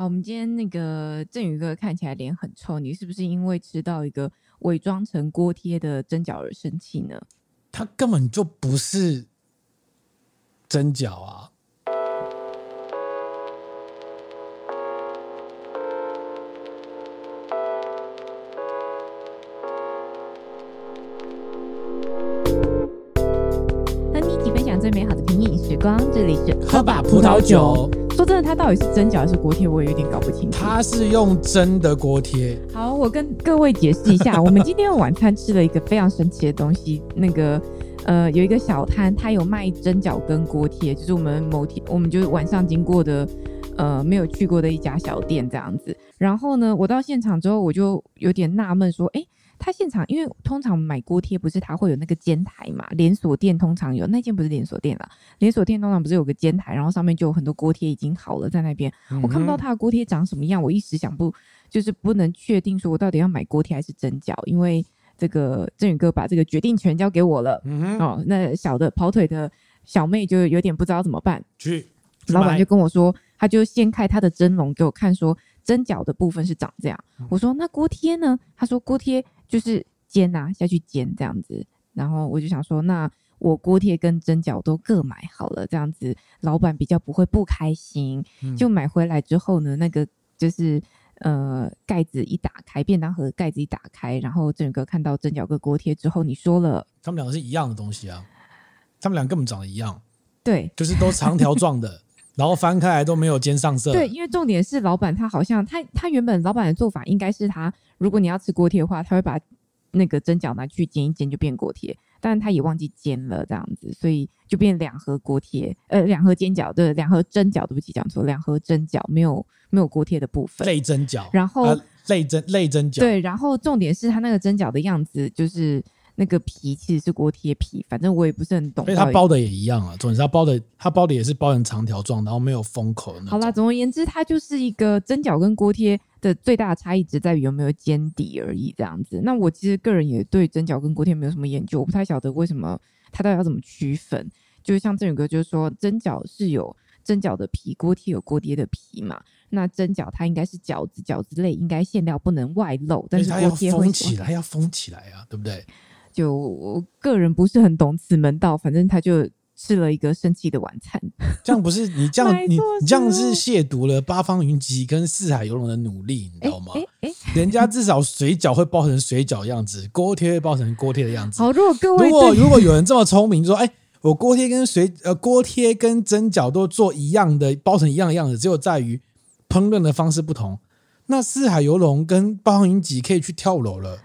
好，我们今天那个振宇哥看起来脸很臭，你是不是因为吃到一个伪装成锅贴的蒸饺而生气呢？它根本就不是蒸饺啊！和你一起分享最美好的平饮时光，这里是喝吧葡萄酒。说真的，它到底是蒸饺还是锅贴，我也有点搞不清楚。它是用蒸的锅贴。好，我跟各位解释一下，我们今天晚餐吃了一个非常神奇的东西。那个呃，有一个小摊，它有卖蒸饺跟锅贴，就是我们某天，我们就是晚上经过的，呃，没有去过的一家小店这样子。然后呢，我到现场之后，我就有点纳闷，说，哎。他现场，因为通常买锅贴不是他会有那个煎台嘛？连锁店通常有，那间不是连锁店了。连锁店通常不是有个煎台，然后上面就有很多锅贴已经好了在那边。我看不到他的锅贴长什么样，我一时想不，就是不能确定说我到底要买锅贴还是蒸饺，因为这个振宇哥把这个决定权交给我了。嗯、哦，那小的跑腿的小妹就有点不知道怎么办。去，老板就跟我说，他就掀开他的蒸笼给我看，说蒸饺的部分是长这样。我说那锅贴呢？他说锅贴。就是煎啊，下去煎这样子，然后我就想说，那我锅贴跟蒸饺都各买好了，这样子老板比较不会不开心。嗯、就买回来之后呢，那个就是呃盖子一打开，便当盒盖子一打开，然后整个看到蒸饺跟锅贴之后，你说了，他们两个是一样的东西啊，他们俩根本长得一样，对，就是都长条状的，然后翻开来都没有煎上色。对，因为重点是老板他好像他他原本老板的做法应该是他。如果你要吃锅贴的话，他会把那个蒸饺拿去煎一煎，就变锅贴。但他也忘记煎了，这样子，所以就变两盒锅贴，呃，两盒煎饺，对，两盒蒸饺，对不起，讲错，两盒蒸饺，没有没有锅贴的部分。类蒸饺，然后、呃、类蒸类蒸饺，对，然后重点是他那个蒸饺的样子，就是。那个皮其实是锅贴皮，反正我也不是很懂。所以它包的也一样啊，总之它包的，它包的也是包成长条状，然后没有封口的。好啦，总而言之，它就是一个蒸饺跟锅贴的最大的差异只在于有没有煎底而已，这样子。那我其实个人也对蒸饺跟锅贴没有什么研究，我不太晓得为什么它到底要怎么区分。就是像振宇哥就是说，蒸饺是有蒸饺的皮，锅贴有锅贴的皮嘛。那蒸饺它应该是饺子，饺子类应该馅料不能外露，但是锅贴会要封起来，要封起来啊，对不对？就我个人不是很懂此门道，反正他就吃了一个生气的晚餐。这样不是你这样 你你这样是亵渎了八方云集跟四海游龙的努力，你知道吗？欸欸欸、人家至少水饺会包成水饺的样子，锅贴会包成锅贴的样子。好，如果各位如果如果有人这么聪明，说哎、欸，我锅贴跟水呃锅贴跟蒸饺都做一样的，包成一样的样子，只有在于烹饪的方式不同。那四海游龙跟八方云集可以去跳楼了。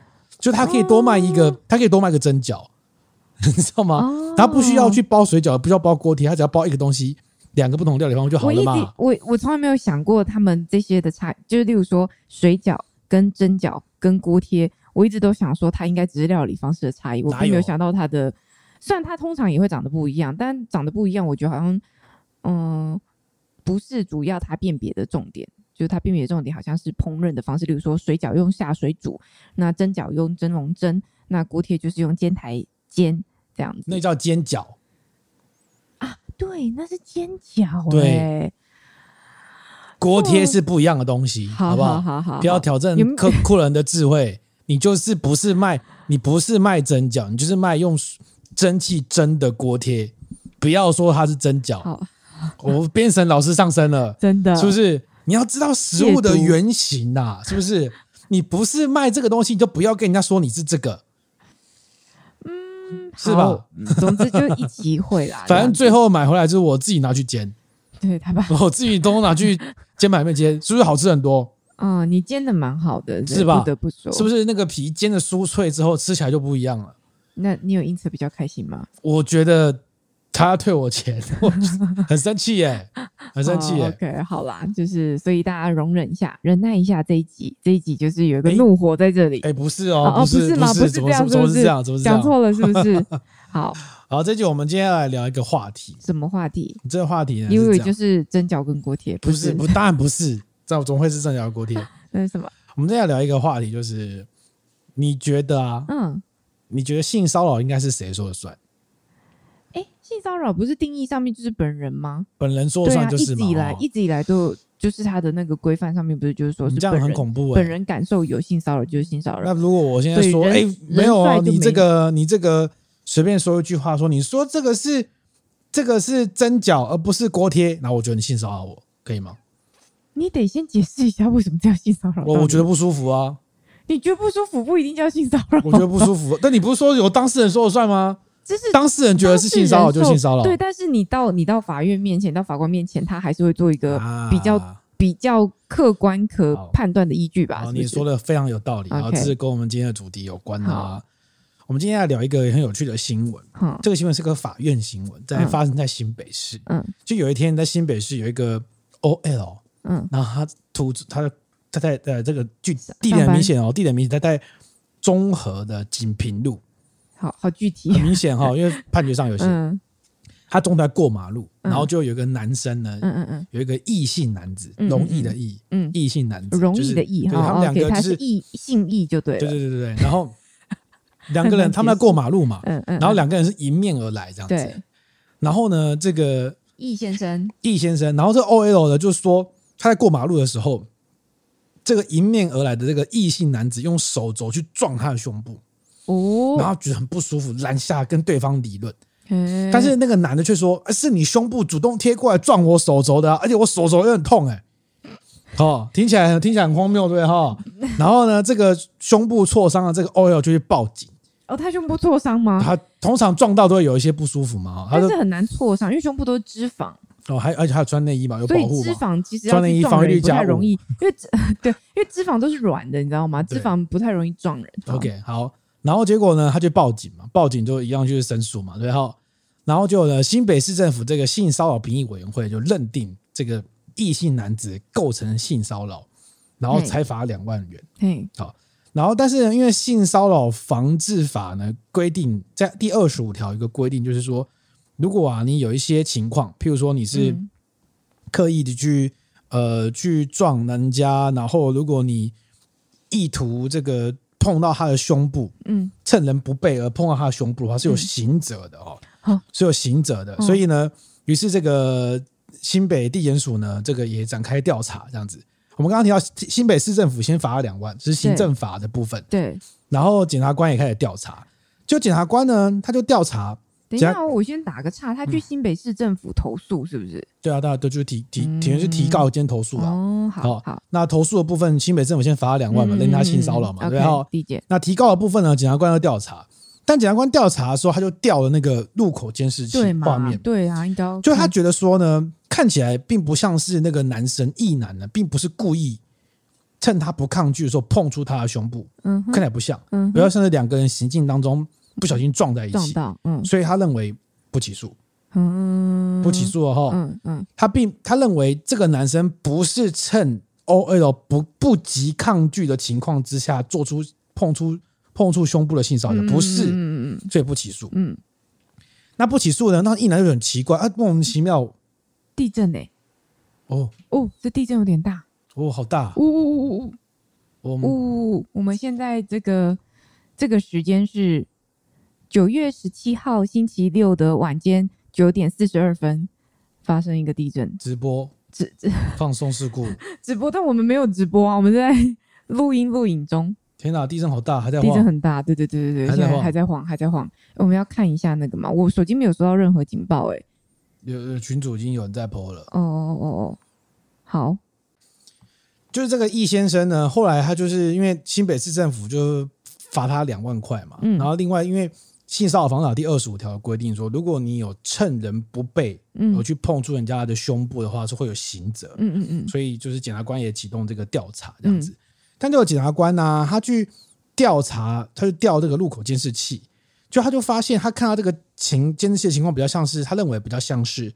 就他可以多卖一个，哦、他可以多卖个蒸饺，你知道吗？哦、他不需要去包水饺，不需要包锅贴，他只要包一个东西，两个不同料理方式就好了嘛。我我我从来没有想过他们这些的差，就是例如说水饺跟蒸饺跟锅贴，我一直都想说它应该只是料理方式的差异，我并没有想到它的，虽然它通常也会长得不一样，但长得不一样，我觉得好像嗯不是主要它辨别的重点。就是它辨别的重点好像是烹饪的方式，例如说水饺用下水煮，那蒸饺用蒸笼蒸，那锅贴就是用煎台煎这样子。那叫煎饺啊？对，那是煎饺。对，锅贴是不一样的东西，好，好不好？好好好，不要挑战客客人的智慧。你就是不是卖，你不是卖蒸饺，你就是卖用蒸汽蒸的锅贴。不要说它是蒸饺。好，我编审老师上身了，真的是不是？你要知道食物的原型呐、啊，是不是？你不是卖这个东西，你就不要跟人家说你是这个，嗯，是吧？总之就一集会啦。反正最后买回来就是我自己拿去煎，对，他把 我自己都拿去煎买面煎，是不是好吃很多？嗯，你煎的蛮好的，是吧？不得不说，是不是那个皮煎的酥脆之后吃起来就不一样了？那你有因此比较开心吗？我觉得。他要退我钱，我很生气耶，很生气耶。Oh, OK，好啦，就是所以大家容忍一下，忍耐一下这一集，这一集就是有一个怒火在这里。哎、不是哦，不是，哦、不是吗？不是，这样，是不是这样？怎么讲错了？是不是？好，好，这集我们今天要来聊一个话题。什么话题？这个话题呢？因为就是蒸饺跟锅贴，不是？不，当然不是。这总会是蒸饺锅贴。那是什么？我们今天要聊一个话题，就是你觉得啊，嗯，你觉得性骚扰应该是谁说了算？性骚扰不是定义上面就是本人吗？本人说算就是嘛。一直以来，一直以来都就是他的那个规范上面不是就是说是这样很恐怖，本人感受有性骚扰就是性骚扰。那如果我现在说，哎，没有啊，你这个你这个随便说一句话，说你说这个是这个是蒸饺而不是锅贴，那我觉得你性骚扰我，可以吗？你得先解释一下为什么这样性骚扰。我我觉得不舒服啊。你觉得不舒服不一定叫性骚扰。我觉得不舒服，但你不是说有当事人说了算吗？就是当事人觉得是性骚扰就性骚扰。对，但是你到你到法院面前，到法官面前，他还是会做一个比较、啊、比较客观可判断的依据吧。你说的非常有道理，这是跟我们今天的主题有关啊。我们今天要聊一个很有趣的新闻，这个新闻是个法院新闻，在发生在新北市。嗯，就有一天在新北市有一个 OL，嗯，然后他突他的。他在呃，这个具地点很明显哦，地点明显，他在中和的锦屏路，好好具体，很明显哈，因为判决上有写，他中途在过马路，然后就有一个男生呢，嗯嗯嗯，有一个异性男子，容易的易，嗯，异性男子，容易的易，对，他们两个就是异性异就对了，对对对对对，然后两个人他们在过马路嘛，嗯嗯，然后两个人是迎面而来这样子，然后呢，这个易先生，易先生，然后这 OL 呢，就是说他在过马路的时候。这个迎面而来的这个异性男子用手肘去撞他的胸部，哦，然后觉得很不舒服，拦下跟对方理论，但是那个男的却说：“是你胸部主动贴过来撞我手肘的，而且我手肘有点痛。”哎，哦，听起来听起来很荒谬，对哈？然后呢，这个胸部挫伤的这个 OL 就去报警。哦，他胸部挫伤吗？他通常撞到都会有一些不舒服嘛，但是很难挫伤，因为胸部都是脂肪。哦，还而且还有穿内衣嘛，有保护。脂肪其实穿内衣防御力不太容易，因为脂 对，因为脂肪都是软的，你知道吗？脂肪不太容易撞人。OK，好，然后结果呢，他就报警嘛，报警就一样就是申诉嘛，然后。然后就呢，新北市政府这个性骚扰评议委员会就认定这个异性男子构成性骚扰，然后才罚两万元。嗯，好，然后但是呢，因为性骚扰防治法呢规定，在第二十五条一个规定就是说。如果啊，你有一些情况，譬如说你是刻意的去、嗯、呃去撞人家，然后如果你意图这个碰到他的胸部，嗯，趁人不备而碰到他的胸部的话，是有刑责的哦，嗯、是有刑责的。所以呢，于是这个新北地检署呢，这个也展开调查，这样子。我们刚刚提到新北市政府先罚了两万，是行政法的部分，对。然后检察官也开始调查，就检察官呢，他就调查。等一下，我先打个岔。他去新北市政府投诉是不是？对啊，大家都就是提提，体现是提告兼投诉啊。哦，好好。那投诉的部分，新北政府先罚他两万嘛，认定他性骚扰嘛。然后理解。那提告的部分呢，检察官要调查，但检察官调查的时候，他就调了那个路口监视器画面。对啊，应该。就他觉得说呢，看起来并不像是那个男生异男呢，并不是故意趁他不抗拒的时候碰触他的胸部。嗯，看起来不像。嗯，不要像是两个人行进当中。不小心撞在一起，嗯，所以他认为不起诉，嗯，不起诉了哈，嗯嗯，他并他认为这个男生不是趁 OL 不不及抗拒的情况之下做出碰触碰触胸部的性骚扰，不是，嗯嗯，所以不起诉，嗯，那不起诉呢？那一男就很奇怪啊，莫名其妙，地震呢？哦。哦，这地震有点大，哦，好大，呜呜呜呜呜，呜，我们现在这个这个时间是。九月十七号星期六的晚间九点四十二分，发生一个地震。直播，直直放松事故。直播，但我们没有直播啊，我们在 录音录影中。天哪，地震好大，还在晃。地震很大，对对对对对，现在还在晃，还在晃。我们要看一下那个嘛，我手机没有收到任何警报，哎。有群主已经有人在 po 了。哦哦哦哦，好。就是这个易先生呢，后来他就是因为新北市政府就罚他两万块嘛，嗯，然后另外因为。性骚扰防第二十五条规定说，如果你有趁人不备而去碰触人家的胸部的话，是会有刑责。嗯嗯嗯。所以就是检察官也启动这个调查这样子。但这个检察官呢，他去调查，他就调这个路口监视器，就他就发现他看到这个情监视器的情况比较像是，他认为比较像是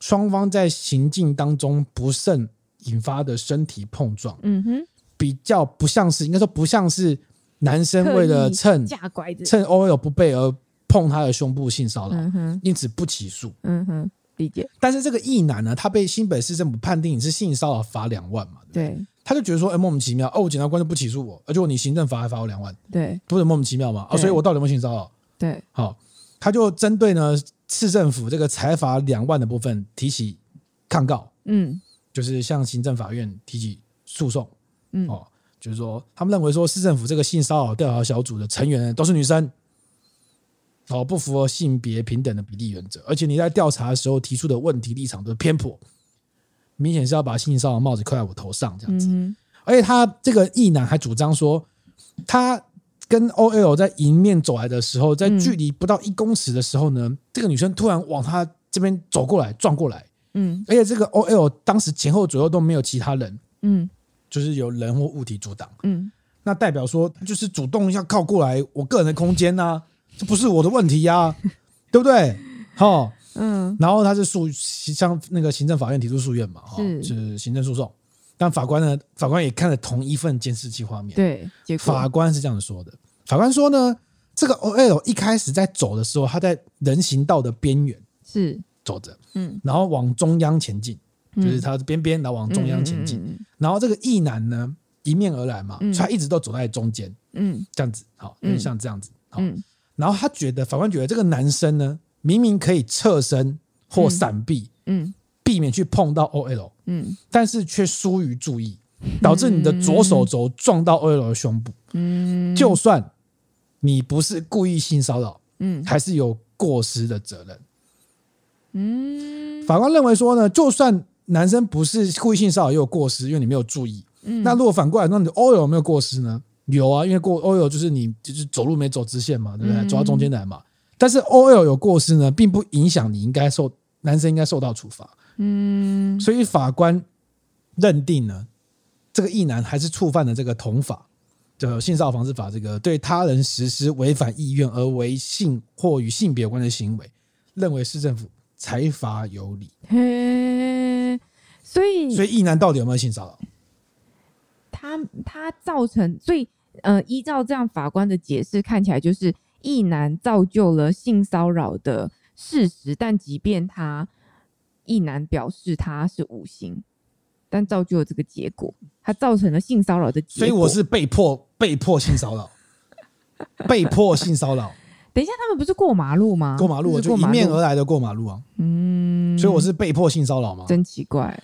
双方在行进当中不慎引发的身体碰撞。嗯哼，比较不像是，应该说不像是。男生为了趁趁 OL 不备而碰他的胸部性骚扰，嗯、因此不起诉。嗯哼，理解。但是这个异男呢，他被新北市政府判定你是性骚扰，罚两万嘛？对，对。他就觉得说，哎、欸，莫名其妙。哦，检察官就不起诉我，而且你行政罚还罚我两万，对，不是莫名其妙嘛？所以我到底有没有性骚扰？对，好，他就针对呢市政府这个裁罚两万的部分提起抗告，嗯，就是向行政法院提起诉讼，嗯，哦，就是说他们认为说市政府这个性骚扰调查小组的成员都是女生，哦，不符合性别平等的比例原则，而且你在调查的时候提出的问题立场都是偏颇，明显是要把性骚扰帽子扣在我头上这样子，嗯而且他这个异男还主张说他。跟 OL 在迎面走来的时候，在距离不到一公尺的时候呢，嗯、这个女生突然往他这边走过来，撞过来。嗯，而且这个 OL 当时前后左右都没有其他人。嗯，就是有人或物体阻挡。嗯，那代表说就是主动要靠过来我个人的空间呐、啊，这不是我的问题呀、啊，对不对？好，嗯，然后他是诉向那个行政法院提出诉愿嘛，哈，是行政诉讼。但法官呢？法官也看了同一份监视器画面。对，法官是这样说的：法官说呢，这个 OL 一开始在走的时候，他在人行道的边缘是走着，嗯，然后往中央前进，就是他的边边，然后往中央前进。然后这个异男呢，迎面而来嘛，所以他一直都走在中间，嗯，这样子，好，像这样子，好。然后他觉得，法官觉得这个男生呢，明明可以侧身或闪避，嗯。避免去碰到 OL，嗯，但是却疏于注意，导致你的左手肘撞到 OL 的胸部，嗯，就算你不是故意性骚扰，嗯，还是有过失的责任，嗯，法官认为说呢，就算男生不是故意性骚扰，也有过失，因为你没有注意，嗯，那如果反过来，那你 OL 有没有过失呢？有啊，因为过 OL 就是你就是走路没走直线嘛，对不对？走到中间来嘛，但是 OL 有过失呢，并不影响你应该受男生应该受到处罚。嗯，所以法官认定呢，这个异男还是触犯了这个同法，就性骚扰防治法这个对他人实施违反意愿而为性或与性别有关的行为，认为市政府裁罚有理。嘿，所以所以异男到底有没有性骚扰？他他造成，所以呃，依照这样法官的解释，看起来就是异男造就了性骚扰的事实，但即便他。异男表示他是无心，但造就了这个结果，他造成了性骚扰的结果。所以我是被迫被迫性骚扰，被迫性骚扰。等一下，他们不是过马路吗？过马路，就迎面而来的过马路啊。嗯，所以我是被迫性骚扰吗？真奇怪，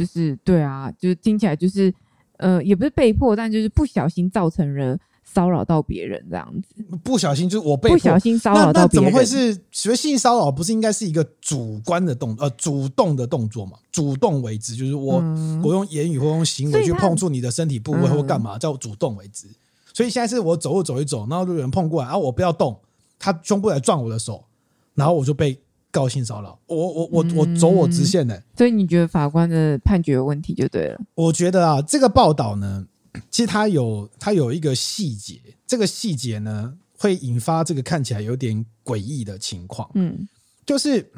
就是对啊，就是听起来就是呃，也不是被迫，但就是不小心造成了。骚扰到别人这样子，不小心就是我被不小心骚扰到别人，那怎么会是？所谓性骚扰不是应该是一个主观的动呃主动的动作嘛？主动为之，就是我、嗯、我用言语或用行为去碰触你的身体部位或干嘛，叫主动为之。所以现在是我走路走一走，然后就有人碰过来，然后我不要动，他胸部来撞我的手，然后我就被告性骚扰。我我我我走我直线的、欸，所以你觉得法官的判决有问题就对了？我觉得啊，这个报道呢。其实它有它有一个细节，这个细节呢会引发这个看起来有点诡异的情况。嗯，就是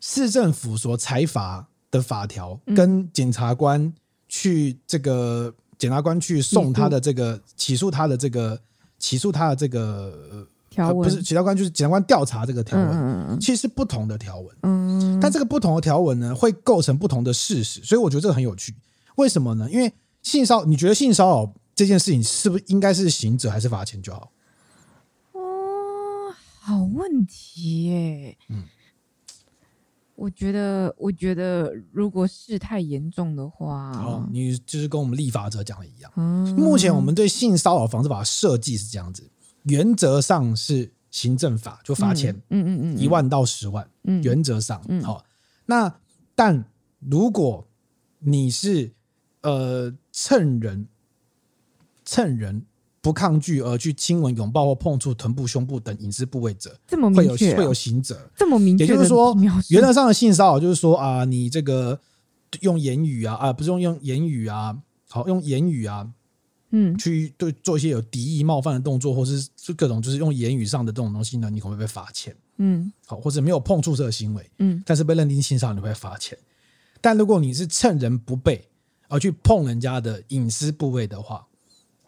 市政府所裁罚的法条，跟检察官去这个检察官去送他的这个起诉他的这个起诉他的这个条文，不是检察官就是检察官调查这个条文，其实是不同的条文。嗯，但这个不同的条文呢，会构成不同的事实，所以我觉得这个很有趣。为什么呢？因为性骚，你觉得性骚扰这件事情是不是应该是刑责还是罚钱就好？哦，好问题耶。嗯，我觉得，我觉得如果事态严重的话，哦，你就是跟我们立法者讲的一样。嗯，目前我们对性骚扰防治法设计是这样子，原则上是行政法就罚钱，嗯嗯嗯，一万到十万，嗯，原则上，嗯，好。那但如果你是呃。趁人趁人不抗拒而去亲吻、拥抱或碰触臀部、胸部等隐私部位者，这么明确、啊、会有刑责。这么明确，也就是说，原则上的性骚扰就是说啊，你这个用言语啊啊，不是用用言语啊，好用言语啊，嗯，去对做一些有敌意、冒犯的动作，或是是各种就是用言语上的这种东西呢，你可能会被罚钱。嗯，好，或者没有碰触这个行为，嗯，但是被认定性骚扰，你会罚钱。但如果你是趁人不备，而去碰人家的隐私部位的话，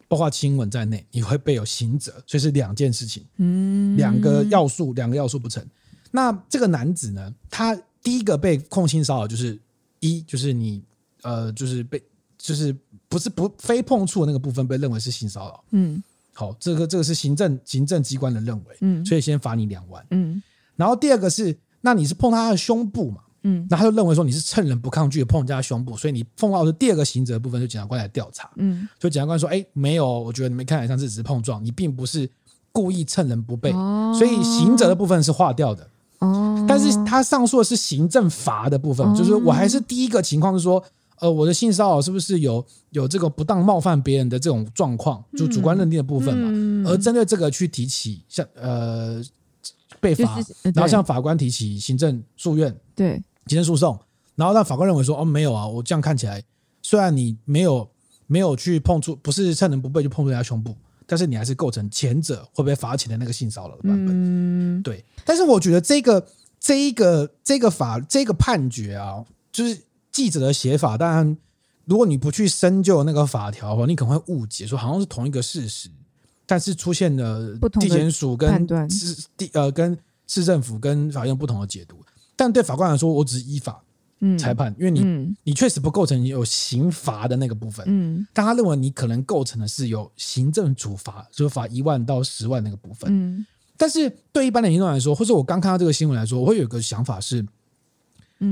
包括亲吻在内，你会被有刑责，所以是两件事情，嗯，两个要素，两个要素不成。那这个男子呢，他第一个被控性骚扰就是一，就是你呃，就是被就是不是不非碰触的那个部分被认为是性骚扰，嗯，好，这个这个是行政行政机关的认为，嗯，所以先罚你两万，嗯，然后第二个是，那你是碰到他的胸部嘛，嗯，那他就认为说你是趁人不抗拒的碰人家的胸部，所以你碰到的第二个刑责部分，就检察官来调查，嗯，所以检察官说，哎，没有，我觉得你们看起来像是只是碰撞，你并不是故意趁人不备，哦，所以刑责的部分是划掉的，哦，但是他上诉的是行政罚的部分，哦，就是我还是第一个情况是说。呃，我的性骚扰是不是有有这个不当冒犯别人的这种状况，就主观认定的部分嘛？嗯、而针对这个去提起像呃被罚，就是、然后向法官提起行政诉愿，对行政诉讼，然后让法官认为说，哦，没有啊，我这样看起来，虽然你没有没有去碰触，不是趁人不备就碰触人家胸部，但是你还是构成前者会被罚钱的那个性骚扰的版本。嗯，对。但是我觉得这个这一个这个法这个判决啊，就是。记者的写法，当然，如果你不去深究那个法条的话，你可能会误解，说好像是同一个事实，但是出现了地检署跟市地呃跟市政府跟法院不同的解读。但对法官来说，我只是依法裁判，嗯、因为你、嗯、你确实不构成有刑罚的那个部分，嗯，但他认为你可能构成的是有行政处罚，就是罚一万到十万那个部分，嗯，但是对一般的民众来说，或者我刚看到这个新闻来说，我会有一个想法是。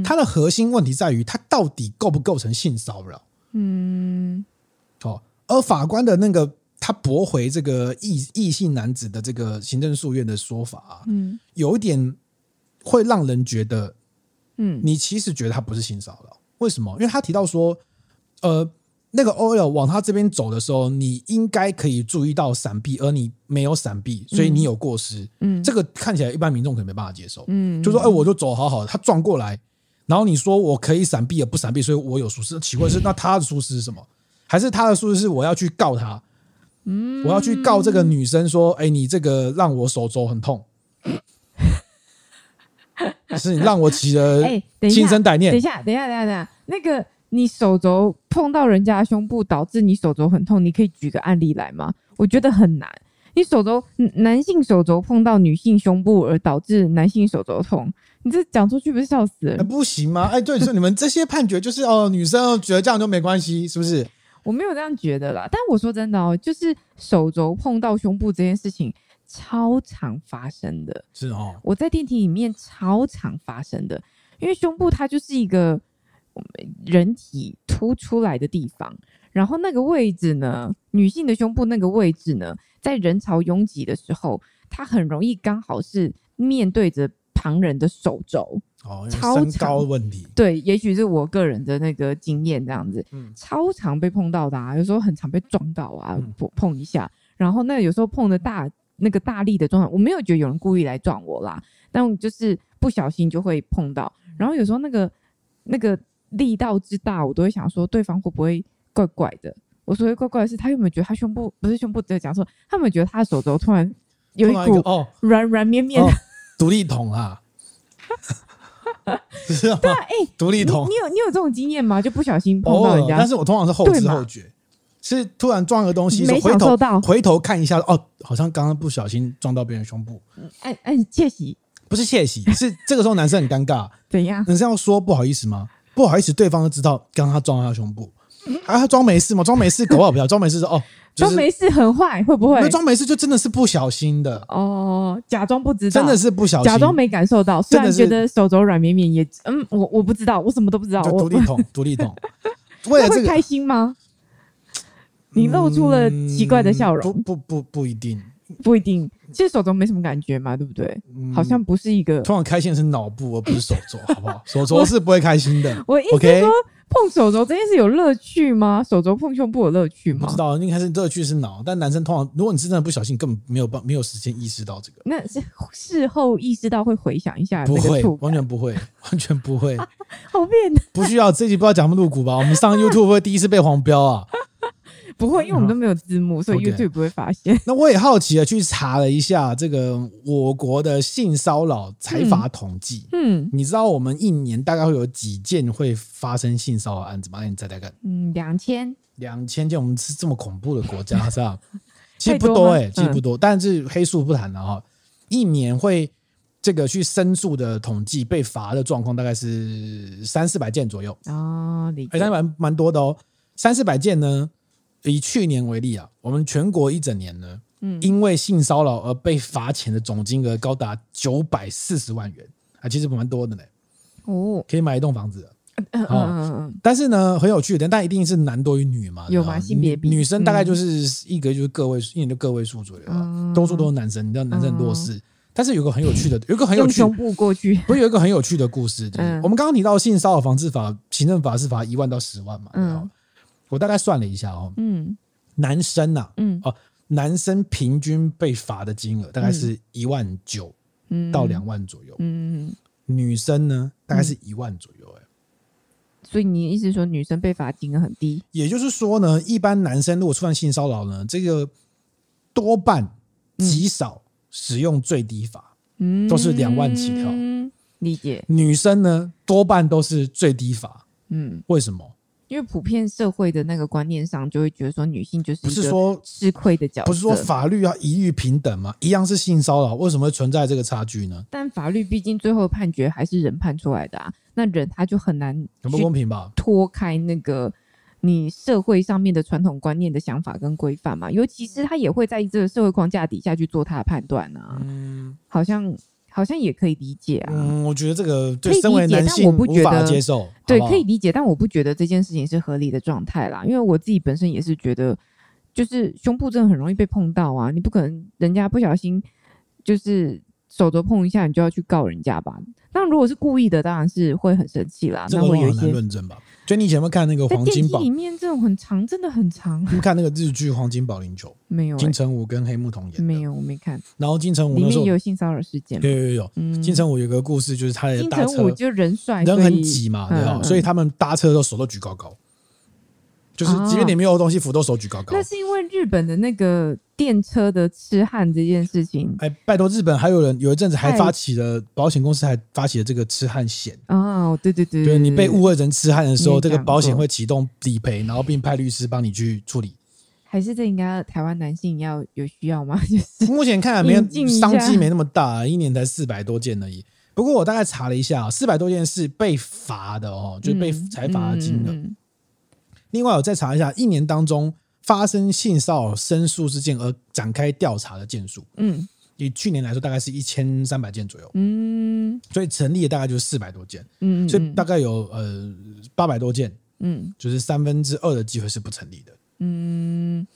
它的核心问题在于，它到底构不构成性骚扰？嗯，哦，而法官的那个他驳回这个异异性男子的这个行政诉愿的说法啊，嗯，有一点会让人觉得，嗯，你其实觉得他不是性骚扰，为什么？因为他提到说，呃，那个 OL 往他这边走的时候，你应该可以注意到闪避，而你没有闪避，所以你有过失，嗯，这个看起来一般民众可能没办法接受，嗯，就说，哎，我就走好好的，他撞过来。然后你说我可以闪避也不闪避，所以我有疏失。奇怪是那他的疏失是什么？还是他的疏失是我要去告他？嗯，我要去告这个女生说，哎，你这个让我手肘很痛，是你让我起了 心生歹念。等一下，等一下，等一下，等一下，那个你手肘碰到人家胸部导致你手肘很痛，你可以举个案例来吗？我觉得很难。你手肘男性手肘碰到女性胸部而导致男性手肘痛。你这讲出去不是笑死人？不行吗？哎，对，就是你们这些判决就是哦，女生觉得这样就没关系，是不是？我没有这样觉得啦。但我说真的哦，就是手肘碰到胸部这件事情超常发生的。是哦，我在电梯里面超常发生的，因为胸部它就是一个人体凸出来的地方，然后那个位置呢，女性的胸部那个位置呢，在人潮拥挤的时候，它很容易刚好是面对着。旁人的手肘。哦，超高问题。对，也许是我个人的那个经验这样子，嗯，超常被碰到的啊，有时候很常被撞到啊，碰碰一下，然后那有时候碰的大那个大力的撞，我没有觉得有人故意来撞我啦，但就是不小心就会碰到，然后有时候那个那个力道之大，我都会想说对方会不会怪怪的。我说会怪怪的是，他有没有觉得他胸部不是胸部在讲说，他有没有觉得他的手肘突然有一股哦。软软绵绵的。独立桶啊，对啊，哎、欸，独立桶，你有你有这种经验吗？就不小心碰到人家，但是我通常是后知后觉，是突然撞个东西，没享受到，回头看一下，哦，好像刚刚不小心撞到别人胸部，哎哎，窃喜，不是窃喜，是 这个时候男生很尴尬，怎样？男生要说不好意思吗？不好意思，对方都知道刚刚他撞到他胸部，啊，他装没事嘛？装没事，狗好不要装没事说哦。装、就是、没事很坏，会不会？装没事就真的是不小心的哦，假装不知道，真的是不小心，假装没感受到。虽然觉得手肘软绵绵，也嗯，我我不知道，我什么都不知道。独立桶，独立桶，为了这个开心吗？你露出了奇怪的笑容，嗯、不不不不一定，不一定。其实手肘没什么感觉嘛，对不对？嗯、好像不是一个。通常开心的是脑部，而不是手肘，好不好？手肘是不会开心的。我意思说。Okay? 碰手肘这件事有乐趣吗？手肘碰胸部有乐趣吗？不知道，应该是乐趣是脑，但男生通常，如果你是真的不小心，根本没有办没有时间意识到这个。那是 事后意识到会回想一下，不会，完全不会，完全不会，好变态。不需要，这集不知道讲不露骨吧？我们上 YouTube 会第一次被黄标啊。不会，因为我们都没有字幕，所以 YouTube 不会发现。那我也好奇的去查了一下这个我国的性骚扰财罚统计。嗯，嗯，你知道我们一年大概会有几件会发生性骚扰案子吗？那你猜猜看。嗯，两千。两千件，我们是这么恐怖的国家，是吧？其实不多哎、欸，其实不多，嗯、但是黑数不谈了哈。一年会这个去申诉的统计，被罚的状况大概是三四百件左右。哦，还蛮蛮多的哦，三四百件呢。以去年为例啊，我们全国一整年呢，嗯，因为性骚扰而被罚钱的总金额高达九百四十万元啊，其实蛮多的呢。哦，可以买一栋房子。嗯嗯嗯。但是呢，很有趣的，但一定是男多于女嘛？有吗？性别比？女生大概就是一个就是个位数，一年就个位数左右，多数都是男生。你知道男生很弱势。但是有个很有趣的，有个很有趣，用胸部过去，不是有一个很有趣的故事，就是我们刚刚提到性骚扰防治法，行政法是罚一万到十万嘛。嗯，我大概算了一下哦，嗯，男生呐，嗯哦，男生平均被罚的金额大概是一万九，到两万左右，嗯，女生呢大概是一万左右，哎，所以你意思说女生被罚金额很低？也就是说呢，一般男生如果触犯性骚扰呢，这个多半极少。使用最低罚，嗯，都是两万起跳。理解。女生呢，多半都是最低罚。嗯，为什么？因为普遍社会的那个观念上，就会觉得说女性就是不是说吃亏的角色，不是说法律要一律平等吗？一样是性骚扰，为什么会存在这个差距呢？但法律毕竟最后判决还是人判出来的啊，那人他就很难很不公平吧？脱开那个。你社会上面的传统观念的想法跟规范嘛，尤其是他也会在这个社会框架底下去做他的判断啊。嗯，好像好像也可以理解啊。嗯，我觉得这个对身为男性我不觉得接受。对，可以理解，但我不觉得这件事情是合理的状态啦。因为我自己本身也是觉得，就是胸部真的很容易被碰到啊，你不可能人家不小心就是。手肘碰一下，你就要去告人家吧？那如果是故意的，当然是会很生气啦。这个会很难论证吧？就你以前有没有看那个黄金宝里面这种很长，真的很长。你看那个日剧《黄金保龄球》没有？金城武跟黑木瞳演没有？我没看。然后金城武里面有性骚扰事件，有有有。金城武有个故事，就是他的搭车，金城武就人帅，人很挤嘛，对吧？所以他们搭车的时候手都举高高。就是，即便你没有东西扶，都手举高高。那是因为日本的那个电车的痴汉这件事情。哎，拜托，日本还有人有一阵子还发起了保险公司还发起了这个痴汉险。哦，对对对，对你被误会成痴汉的时候，这个保险会启动理赔，然后并派律师帮你去处理。还是这应该台湾男性要有需要吗？就是目前看来没有商机没那么大，一年才四百多件而已。不过我大概查了一下，四百多件是被罚的哦，就是被裁罚的金额。嗯嗯另外，我再查一下，一年当中发生性骚扰申诉事件而展开调查的件数，嗯，以去年来说，大概是一千三百件左右，嗯，所以成立的大概就是四百多件，嗯，所以大概有呃八百多件，嗯，就是三分之二的机会是不成立的，嗯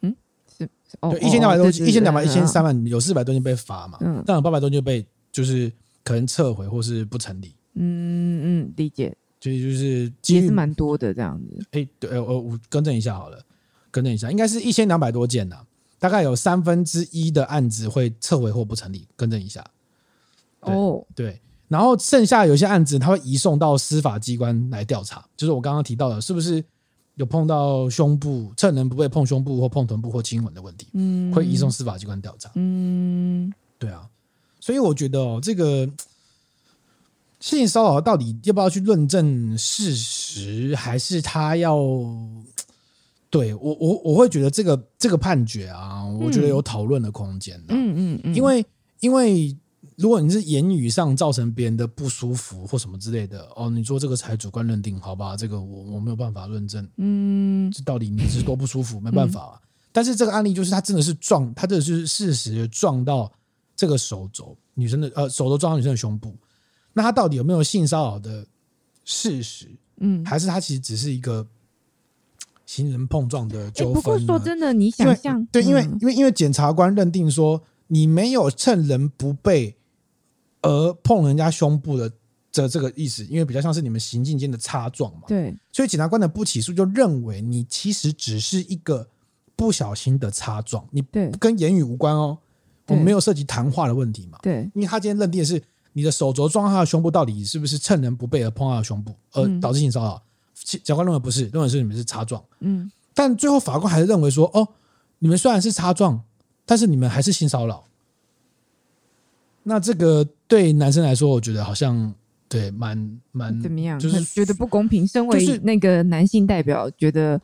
嗯，是，对，一千两百多，一千两百，一千三万，有四百多件被罚嘛，嗯，但有八百多件被就是可能撤回或是不成立，嗯嗯，理解。所以就是也是蛮多的这样子。哎、欸，对，我我更正一下好了，更正一下，应该是一千两百多件呐，大概有三分之一的案子会撤回或不成立。更正一下。哦，对，然后剩下有些案子，他会移送到司法机关来调查。就是我刚刚提到的，是不是有碰到胸部，趁人不备碰胸部或碰臀部或亲吻的问题？嗯，会移送司法机关调查。嗯，对啊，所以我觉得哦，这个。性骚扰到底要不要去论证事实，还是他要？对我我我会觉得这个这个判决啊，我觉得有讨论的空间。嗯嗯嗯，因为因为如果你是言语上造成别人的不舒服或什么之类的，哦，你说这个才主观认定，好吧？这个我我没有办法论证。嗯，这到底你是多不舒服，没办法啊。但是这个案例就是他真的是撞，他这是事实撞到这个手肘，女生的呃手肘撞到女生的胸部。那他到底有没有性骚扰的事实？嗯，还是他其实只是一个行人碰撞的纠纷？不过说真的，你想象对，因为因为因为检察官认定说你没有趁人不备而碰人家胸部的这这个意思，因为比较像是你们行进间的擦撞嘛。对，所以检察官的不起诉就认为你其实只是一个不小心的擦撞，你跟言语无关哦，我们没有涉及谈话的问题嘛。对，因为他今天认定的是。你的手肘撞到他的胸部，到底是不是趁人不备而碰到他的胸部，而导致性骚扰？检察官认为不是，认为是你们是擦撞。嗯，但最后法官还是认为说，哦，你们虽然是擦撞，但是你们还是性骚扰。那这个对男生来说，我觉得好像对蛮蛮怎么样？就是觉得不公平。身为那个男性代表，觉得。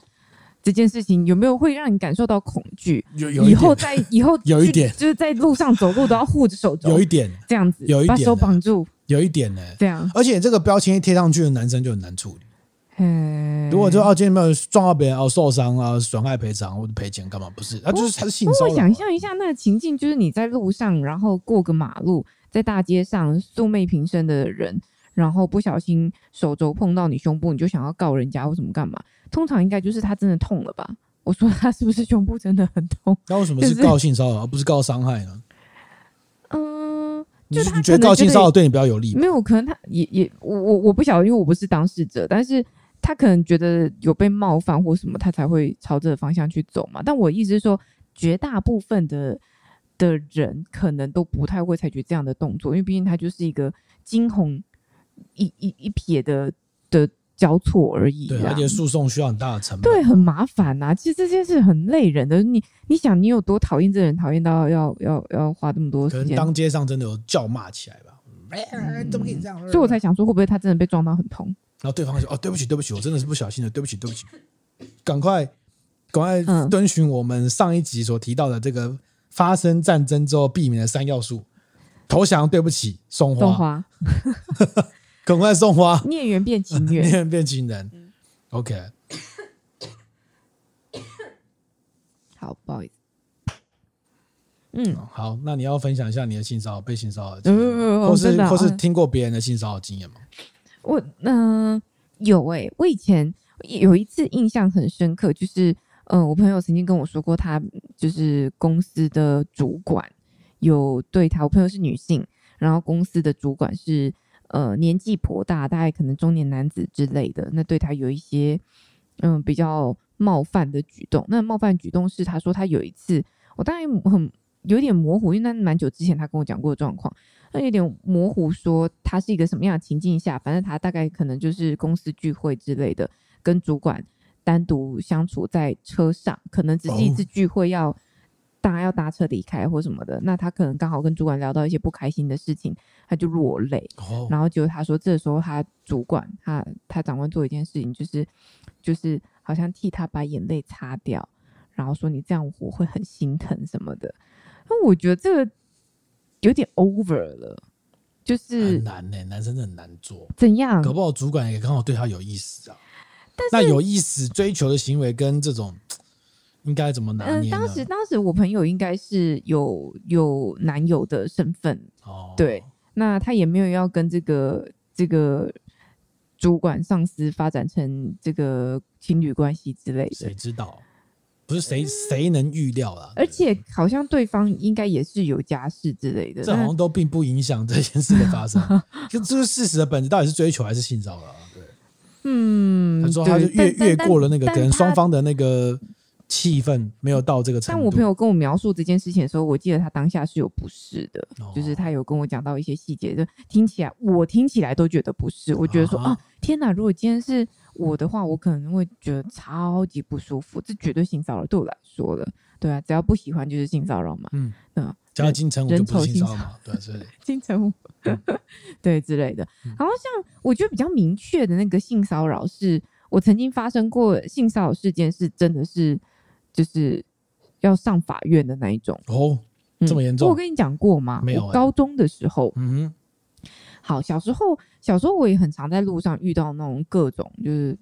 这件事情有没有会让你感受到恐惧？有，有以后在 以后有一点，就是在路上走路都要护着手肘，有一点这样子，有一点把手绑住，有一点呢，这样。而且这个标签一贴上去的男生就很难处理。嗯，如果就哦，今天没有撞到别人，哦，受伤啊，损害赔偿或者赔钱干嘛？不是，他就是他是性骚扰。我想象一下那个情境，就是你在路上，然后过个马路，在大街上素昧平生的人，然后不小心手肘碰到你胸部，你就想要告人家或什么干嘛？通常应该就是他真的痛了吧？我说他是不是胸部真的很痛？那为什么是告性骚扰而不是告伤害呢？嗯，就是你觉得告性骚扰对你比较有利？没有，可能他也也我我我不晓得，因为我不是当事者，但是他可能觉得有被冒犯或什么，他才会朝这个方向去走嘛。但我意思是说，绝大部分的的人可能都不太会采取这样的动作，因为毕竟他就是一个惊鸿一一一撇的的。交错而已，对，而且诉讼需要很大的成本，对，很麻烦呐、啊。其实这件事很累人的，你你想，你有多讨厌这人，讨厌到要要要花这么多时间？可能当街上真的有叫骂起来吧？怎么可以这样？所以我才想说，会不会他真的被撞到很痛？然后对方说：“哦，对不起，对不起，我真的是不小心的，对不起，对不起。”赶快赶快遵循我们上一集所提到的这个发生战争之后避免的三要素：投降、对不起、送花。送花 赶快送花，孽缘变情缘，孽缘变情人。嗯、OK，好，不好意思。嗯，好，那你要分享一下你的性骚扰、被性骚扰的经验，嗯、或是或是听过别人的性骚扰经验吗？我嗯、呃、有诶、欸，我以前有一次印象很深刻，就是嗯、呃，我朋友曾经跟我说过，他就是公司的主管有对他，我朋友是女性，然后公司的主管是。呃，年纪颇大，大概可能中年男子之类的，那对他有一些嗯、呃、比较冒犯的举动。那冒犯举动是，他说他有一次，我当然很有点模糊，因为那蛮久之前他跟我讲过的状况，那有点模糊，说他是一个什么样的情境下，反正他大概可能就是公司聚会之类的，跟主管单独相处在车上，可能只是一次聚会要。大家要搭车离开或什么的，那他可能刚好跟主管聊到一些不开心的事情，他就落泪。哦、然后就他说，这时候他主管他他长官做一件事情，就是就是好像替他把眼泪擦掉，然后说你这样我会很心疼什么的。那我觉得这个有点 over 了，就是很难呢、欸，男生真的很难做。怎样？搞不好主管也刚好对他有意思啊。但那有意思追求的行为跟这种。应该怎么拿捏？嗯，当时当时我朋友应该是有有男友的身份哦，对，那他也没有要跟这个这个主管上司发展成这个情侣关系之类的。谁知道？不是谁谁能预料啦？而且好像对方应该也是有家室之类的，这好像都并不影响这件事的发生。就这个事实的本质到底是追求还是性骚扰啊？对，嗯，他说他就越越过了那个跟双方的那个。气氛没有到这个程度。但我朋友跟我描述这件事情的时候，我记得他当下是有不适的，哦、就是他有跟我讲到一些细节，就听起来我听起来都觉得不适。我觉得说啊，啊，天哪！如果今天是我的话，我可能会觉得超级不舒服。这绝对性骚扰对我来说了，对啊，只要不喜欢就是性骚扰嘛。嗯嗯，叫金城武就不是性骚扰嘛？对，是金城武，对之类的。然后像我觉得比较明确的那个性骚扰，是我曾经发生过性骚扰事件，是真的是。就是要上法院的那一种哦，这么严重？嗯、我跟你讲过吗？没有、欸。我高中的时候，嗯哼，好，小时候，小时候我也很常在路上遇到那种各种，就是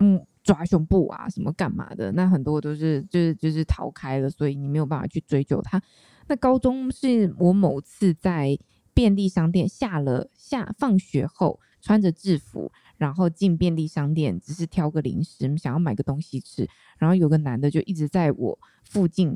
嗯，抓胸部啊，什么干嘛的，那很多都是就是就是逃开了，所以你没有办法去追究他。那高中是我某次在便利商店下了下放学后，穿着制服。然后进便利商店，只是挑个零食，想要买个东西吃。然后有个男的就一直在我附近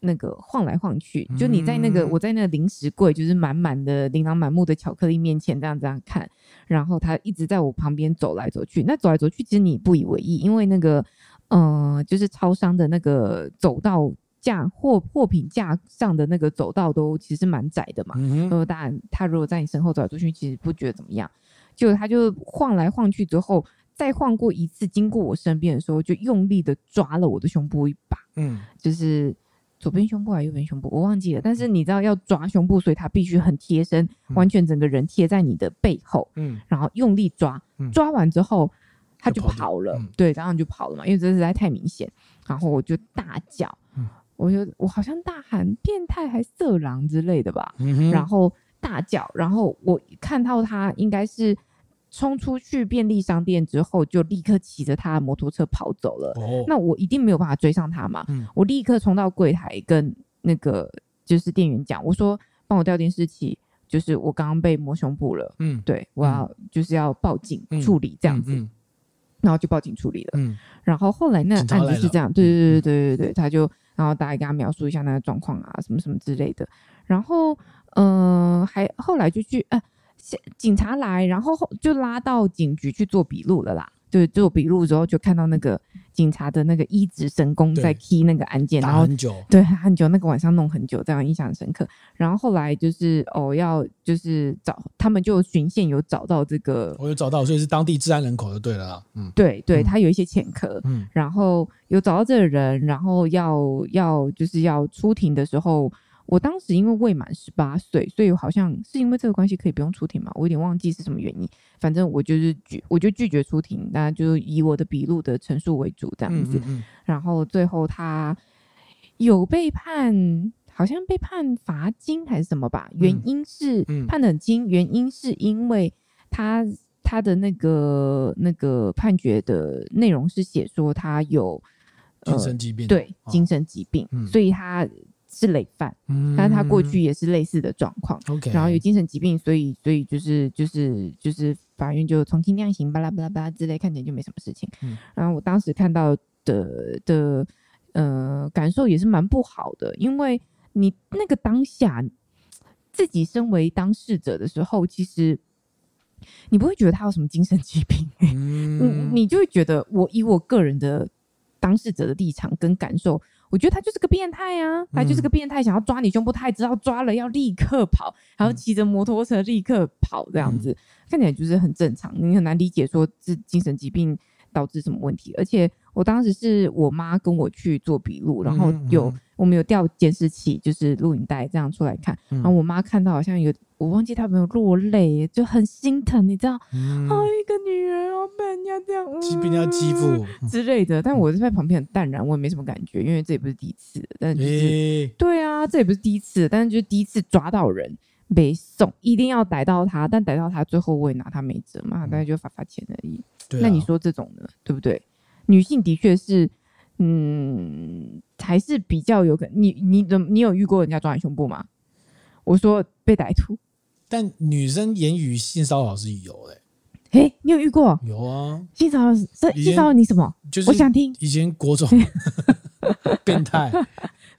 那个晃来晃去，就你在那个我在那个零食柜，就是满满的琳琅满目的巧克力面前这样这样看。然后他一直在我旁边走来走去。那走来走去，其实你不以为意，因为那个呃，就是超商的那个走道架货货品架上的那个走道都其实蛮窄的嘛。嗯，呃，当然他如果在你身后走来走去，其实不觉得怎么样。就他就晃来晃去之后，再晃过一次，经过我身边的时候，就用力的抓了我的胸部一把。嗯，就是左边胸部还是右边胸部，我忘记了。但是你知道要抓胸部，所以他必须很贴身，完全整个人贴在你的背后。嗯，然后用力抓，抓完之后他就跑了。对，然后就跑了嘛，因为这实在太明显。然后我就大叫，我就我好像大喊变态还色狼之类的吧。然后。大叫，然后我看到他应该是冲出去便利商店之后，就立刻骑着他的摩托车跑走了。哦，那我一定没有办法追上他嘛。嗯我立刻冲到柜台跟那个就是店员讲，我说帮我调监视器，就是我刚刚被摸胸部了。嗯，对，我要、就是要报警嗯处理这样子，嗯然后就报警处理了。嗯然后后来那案子是这样，对对对对对对，他就然后大概跟他描述一下那个状况啊，什么什么之类的。然后嗯、呃，还后来就去呃，警察来，然后后就拉到警局去做笔录了啦。对，做笔录之后就看到那个警察的那个一指神功在 key 那个案件，然后很久，对很久，那个晚上弄很久，这样印象很深刻。然后后来就是哦，要就是找他们就巡线有找到这个，我有找到，所以是当地治安人口就对了啦。嗯对对，嗯他有一些前科。嗯然后有找到这个人，然后要要就是要出庭的时候，我当时因为未满十八岁，所以好像是因为这个关系可以不用出庭嘛，我有点忘记是什么原因。反正我就是拒，我就拒绝出庭，那就以我的笔录的陈述为主这样子。嗯嗯嗯，然后最后他有被判，好像被判罚金还是什么吧？原因是、嗯判得很轻，原因是因为他他的那个那个判决的内容是写说他有精神疾病，对哦精神疾病，嗯所以他是累犯，嗯但是他过去也是类似的状况。OK，然后有精神疾病，所以所以就是就是就是法院就从轻量刑巴拉巴拉巴拉之类，看起来就没什么事情。嗯然后我当时看到的的呃感受也是蛮不好的，因为你那个当下自己身为当事者的时候，其实你不会觉得他有什么精神疾病、欸，嗯 你你就会觉得我以我个人的当事者的立场跟感受，我觉得他就是个变态啊，他就是个变态，想要抓你胸部，他也知道抓了要立刻跑，然后骑着摩托车立刻跑，这样子、看起来就是很正常，你很难理解说是精神疾病导致什么问题。而且我当时是我妈跟我去做笔录，然后有、嗯嗯。我们有调监视器，就是录影带这样出来看，嗯。然后我妈看到好像有我忘记他有没有落泪，就很心疼，你知道。嗯哦，一个女人哦，被人家这样，欺被人家欺负嗯之类的。但我是在旁边很淡然，我也没什么感觉，因为这也不是第一次了。但就是、诶对啊，这也不是第一次，但是就是第一次抓到人，没送，一定要逮到他。但逮到他，最后我也拿他没辙嘛，大概就罚罚钱而已。那你说这种呢，对不对？女性的确是，嗯，还是比较有可能。你你怎么你有遇过人家抓你胸部吗？我说被歹徒，但女生言语性骚扰是有的、诶，你有遇过有啊，性骚扰？这性骚扰你什么？就是我想听以前国中 变态，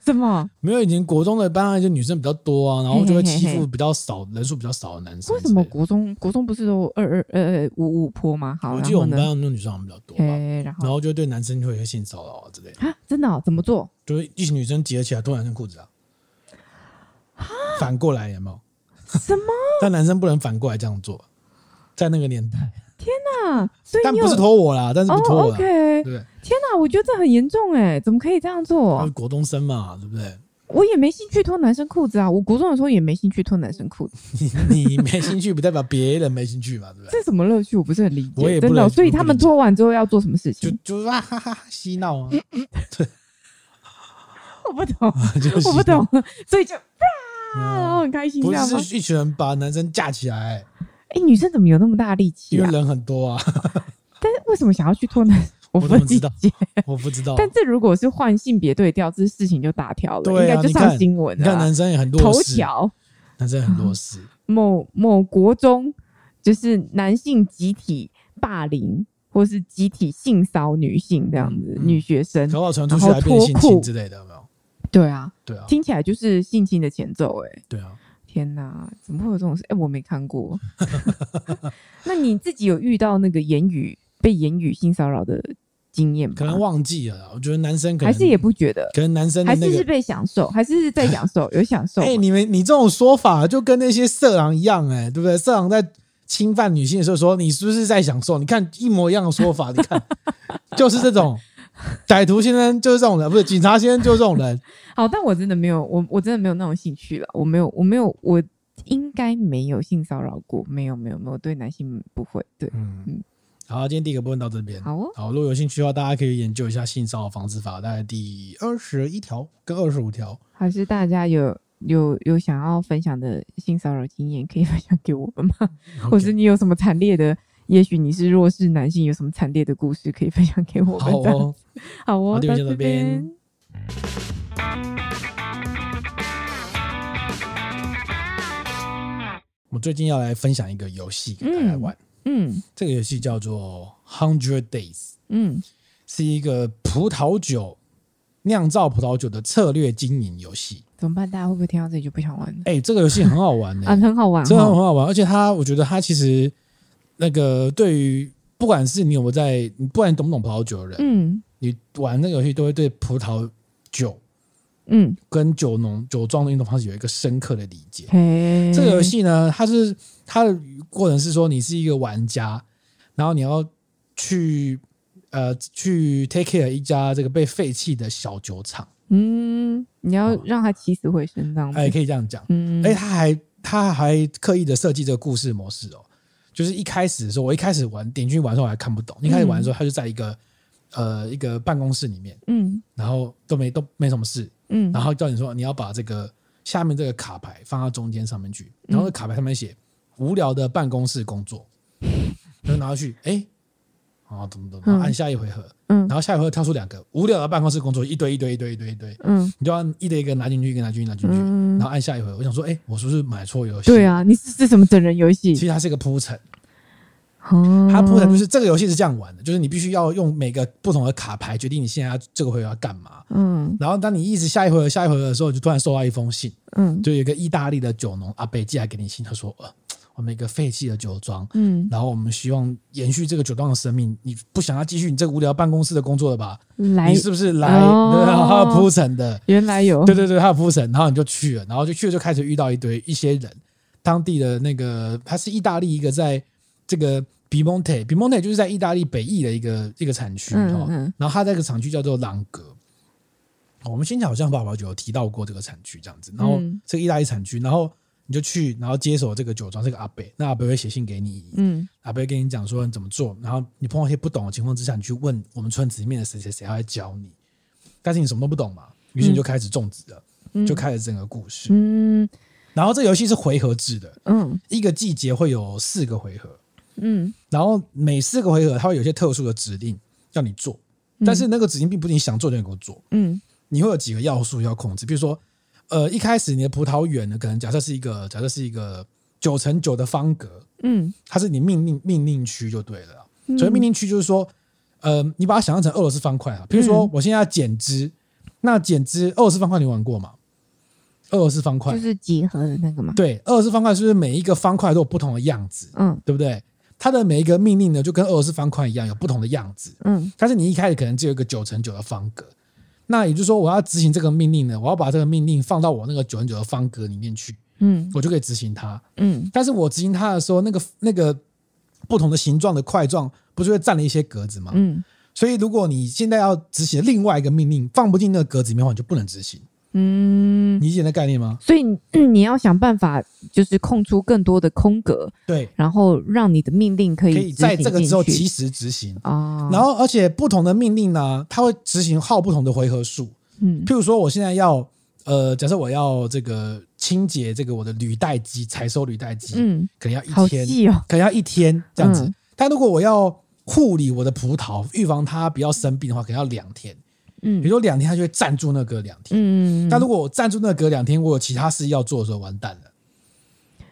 什么？没有以前国中的班上就女生比较多啊，然后就会欺嘿嘿嘿负比较少人数比较少的男生。为什么？国中国中不是都二二呃五五坡吗？好，我？记得我们班上那种女生好像比较多吧，嘿，然后然后就会对男生会有性骚扰啊之类的，啊，真的哦怎么做？就是一群女生结起来脱男生裤子啊，反过来有没有？什么？但男生不能反过来这样做，在那个年代，啊，所以但不是拖我啦，但是哦不拖我啦，，OK，对？天哪，我觉得这很严重哎，怎么可以这样他是做？国中生嘛，对不对？我也没兴趣脱男生裤子啊，我国中的时候也没兴趣脱男生裤子，你 你没兴趣，不代表别人没兴趣嘛，对不对？这什么乐趣？我不是很理解，我也不真的哦。所以他们脱完之后要做什么事就情？就啊 哈哈哈嬉闹啊，我不懂，就是我不懂，所以就然后很开心，不这样吗？是是一群人把男生架起来，哎，女生怎么有那么大力气啊？因为人很多啊，但是为什么想要去脱男？我不知道。我不知道。但这如果是换性别对调，这事情就大条了，应该就上新闻了看男生也很多头条，男生很多事，某某国中就是男性集体霸凌或是集体性骚女性这样子，女学生。好传出去还变性侵之类的，有没有？对啊，对啊，听起来就是性侵的前奏哎、对啊，天哪，怎么会有这种事？哎、我没看过。那你自己有遇到那个言语被言语性骚扰的经验吗？可能忘记了。我觉得男生可能还是也不觉得，可能男生的还是是。被享受，还是是在享受，有享受吗。哎、你们你这种说法就跟那些色狼一样、哎，对不对？色狼在侵犯女性的时候说，你是不是在享受？你看一模一样的说法，你看就是这种歹徒先生就是这种人，不是警察先生就是这种人。好，但我真的没有，我我真的没有那种兴趣了。我没有，我没有，我应该没有性骚扰过，没有，没有，没有。对男性不会，对，嗯嗯，好，今天第一个部分到这边。好哦。好，如果有兴趣的话，大家可以研究一下性骚扰防治法，大概第二十一条跟二十五条。还是大家有有有想要分享的性骚扰经验，可以分享给我们吗？或是你有什么惨烈的也许你是弱势男性，有什么惨烈的故事可以分享给我们？好哦，好哦，到这边。我最近要来分享一个游戏给大家玩。嗯，嗯这个游戏叫做 Hundred Days。嗯，是一个葡萄酒酿造葡萄酒的策略经营游戏。怎么办？大家会不会听到这里就不想玩？哎、欸，这个游戏很好玩的、欸、啊，很好玩，真的很好玩。而且它，我觉得它其实那个对于不管是你有没有在，你不管你懂不懂葡萄酒的人，嗯，你玩那个游戏都会对葡萄酒。嗯，跟酒农酒庄的运动方式有一个深刻的理解。嘿这个游戏呢，它是它的过程是说，你是一个玩家，然后你要去呃去 take care 一家这个被废弃的小酒厂。嗯，你要让它起死回生，这样哎，可以这样讲。嗯，哎，他还他还刻意的设计这个故事模式哦，就是一开始的时候，我一开始玩点进去玩的时候我还看不懂，一开始玩的时候，他就在一个呃一个办公室里面，嗯，然后都没都没什么事。嗯，然后叫你说你要把这个下面这个卡牌放到中间上面去，然后卡牌上面写无聊的办公室工作，然后拿回去，哎，啊，怎么怎么，按下一回合，嗯，然后下一回合跳出两个无聊的办公室工作，一堆一堆一堆一堆一堆，嗯，你就要一堆一个拿进去，一个拿进去，拿进去，然后按下一回。我想说，哎，我是不是买错游戏？对啊，你是是什么整人游戏？其实它是一个铺陈。它铺陈就是这个游戏是这样玩的，就是你必须要用每个不同的卡牌决定你现在要这个回合要干嘛。嗯，然后当你一直下一回合下一回合的时候，就突然收到一封信。嗯，就有一个意大利的酒农阿贝寄来给你信，他说：“呃，我们一个废弃的酒庄，嗯，然后我们希望延续这个酒庄的生命，你不想要继续你这个无聊办公室的工作了吧？来，你是不是来？哦、然 后他铺陈的，原来有，对对对，他有铺陈，然后你就去了，然后就去了，就开始遇到一堆一些人，当地的那个他是意大利一个在。这个比蒙特，比蒙特就是在意大利北翼的一个一个产区，嗯嗯，然后它这个产区叫做朗格。我们先前好像爸爸就有提到过这个产区这样子，然后这个意大利产区，然后你就去，然后接手这个酒庄，这个阿伯，那阿伯会写信给你，嗯，阿伯会跟你讲说你怎么做，然后你碰到一些不懂的情况之下，你去问我们村子里面的谁谁谁，他会教你，但是你什么都不懂嘛，于是你就开始种植了，嗯、就开始整个故事，嗯，然后这个游戏是回合制的，嗯，一个季节会有四个回合。嗯，然后每四个回合，它会有些特殊的指令要你做，但是那个指令并不是你想做就能够做。嗯，你会有几个要素要控制，比如说，呃，一开始你的葡萄园呢，可能假设是一个假设是一个九乘九的方格，嗯，它是你命令命令区就对了。所以命令区就是说，呃，你把它想象成俄罗斯方块啊。比如说，我现在要剪枝，那剪枝俄罗斯方块你玩过吗？俄罗斯方块就是集合的那个吗？对，俄罗斯方块是不是每一个方块都有不同的样子？嗯，对不对？它的每一个命令呢，就跟俄罗斯方块一样，有不同的样子。嗯，但是你一开始可能只有一个九乘九的方格，那也就是说，我要执行这个命令呢，我要把这个命令放到我那个九乘九的方格里面去。嗯，我就可以执行它。嗯，但是我执行它的时候，那个那个不同的形状的块状，不是会占了一些格子吗？嗯，所以如果你现在要执行另外一个命令，放不进那个格子里面的话，你就不能执行。嗯，你理解那概念吗？所以、嗯、你要想办法，就是空出更多的空格，对，然后让你的命令可以可以在这个时候及时执行啊。然后，而且不同的命令呢，它会执行耗不同的回合数。嗯，譬如说，我现在要呃，假设我要这个清洁这个我的履带机，采收履带机，嗯，可能要一天，哦、可能要一天这样子。嗯、但如果我要护理我的葡萄，预防它不要生病的话，可能要两天。嗯，比如说两天，他就会暂住那个两天。嗯，但如果我暂住那隔两天，我有其他事要做的时候，完蛋了。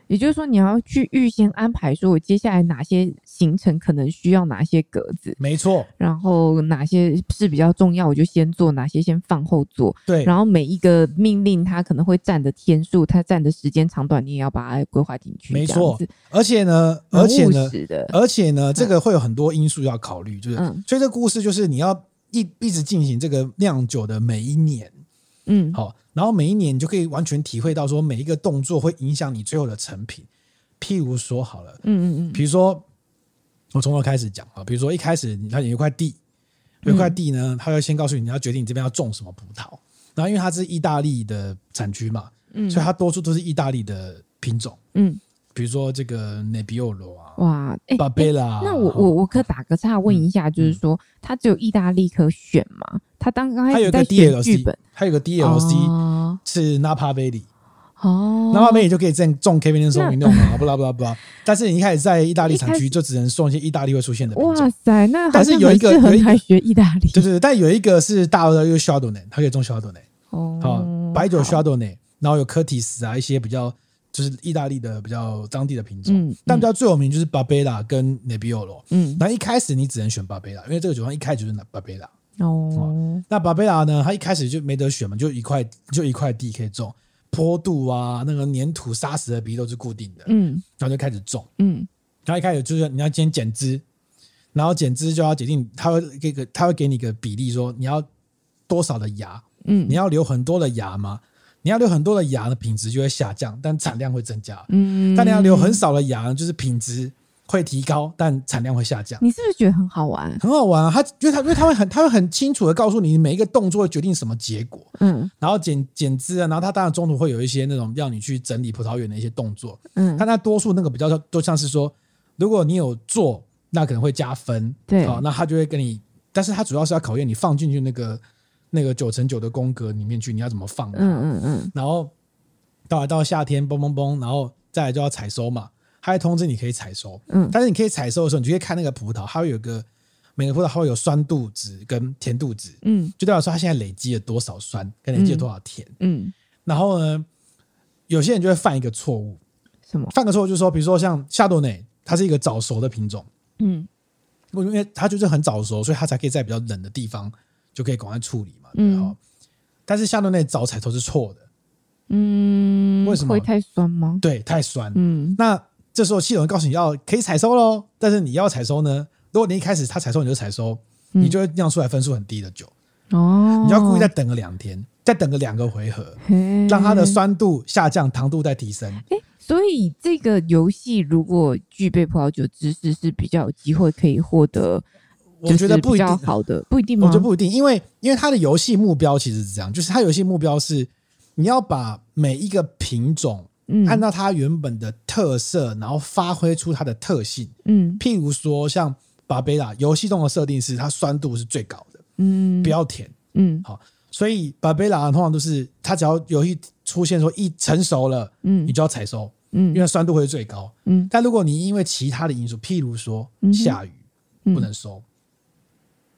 也就是说，你要去预先安排，说我接下来哪些行程可能需要哪些格子。没错。然后哪些是比较重要，我就先做；哪些先放后做。对。然后每一个命令，它可能会占的天数，它占的时间长短，你也要把它规划进去。没错。而且呢，而且呢，而且呢，这个会有很多因素要考虑，就是，嗯、所以这个故事就是你要。一一直进行这个酿酒的每一年，嗯，好，然后每一年你就可以完全体会到说每一个动作会影响你最后的成品。譬如说好了，嗯嗯嗯，比如说我从头开始讲啊，比如说一开始它有一块地，有一块地呢，他要先告诉你你要决定你这边要种什么葡萄，然后因为它是意大利的产区嘛，嗯，所以它多数都是意大利的品种，嗯。比如说这个内比欧罗啊，哇，巴贝拉。那我我我可打个岔问一下，就是说，它只有意大利可选吗？他当刚开始在选剧本，还有个 DLC 是纳帕贝里哦，然后那边也就可以种种 Cabernet Sauvignon 啊，不啦不啦不啦。但是你一开始在意大利产区，就只能种一些意大利会出现的。哇塞，那但是有一个有一个学意大利，对对对，但有一个是大的，就是 Chardonnay，它可以种 Chardonnay。哦，白酒 Chardonnay，然后有 Curtis 啊，一些比较就是意大利的比较当地的品种。嗯，但比较最有名就是 Barbera 跟 Nebbiolo。嗯，那一开始你只能选 Barbera，因为这个酒庄一开始就是 Barbera。哦，那 Barbera 呢，它一开始就没得选嘛，就一块就一块地可以种。坡度啊，那个粘土沙石的比例都是固定的，嗯，然后就开始种，嗯，然后一开始就是你要先剪枝，然后剪枝就要决定，它会给个它会给你个比例，说你要多少的芽，嗯，你要留很多的芽吗？你要留很多的芽的品质就会下降，但产量会增加，嗯，但你要留很少的芽，就是品质。会提高，但产量会下降。你是不是觉得很好玩？很好玩啊！他因为他因为他会很他会很清楚的告诉你每一个动作会决定什么结果。嗯，然后剪剪枝啊，然后他当然中途会有一些那种要你去整理葡萄园的一些动作。嗯，但他多数那个比较都像是说，如果你有做，那可能会加分。对，好，那他就会跟你，但是他主要是要考验你放进去那个那个九乘九的宫格里面去，你要怎么放？嗯嗯嗯。然后到来到夏天，嘣嘣嘣，然后再来就要采收嘛。它会通知你可以采收，嗯，但是你可以采收的时候，你就可以看那个葡萄，它会有个每个葡萄它会有酸度值跟甜度值，嗯，就代表说它现在累积了多少酸，跟累积了多少甜，嗯，嗯，然后呢，有些人就会犯一个错误，什么？犯个错误就是说，比如说像夏多内，它是一个早熟的品种，嗯，因为它就是很早熟，所以它才可以在比较冷的地方就可以赶快处理嘛，嗯，但是夏多内早采收是错的，嗯，为什么？会太酸吗？对，太酸，嗯，那。这时候系统会告诉你要可以采收喽，但是你要采收呢？如果你一开始他采收你就采收，你就会酿出来分数很低的酒。哦，你要故意再等个两天，再等个两个回合，让它的酸度下降，糖度再提升。哎，所以这个游戏如果具备葡萄酒知识是比较有机会可以获得，我觉得不一定好的，不一定吗？我觉得不一定，因为因为它的游戏目标其实是这样，就是它游戏目标是你要把每一个品种。按照它原本的特色，然后发挥出它的特性。嗯，譬如说像巴贝拉，游戏中的设定是它酸度是最高的，嗯，不要甜，嗯，好，所以巴贝拉通常都是它只要游戏出现说一成熟了，嗯，你就要采收，嗯，因为酸度会最高，嗯，但如果你因为其他的因素，譬如说下雨不能收，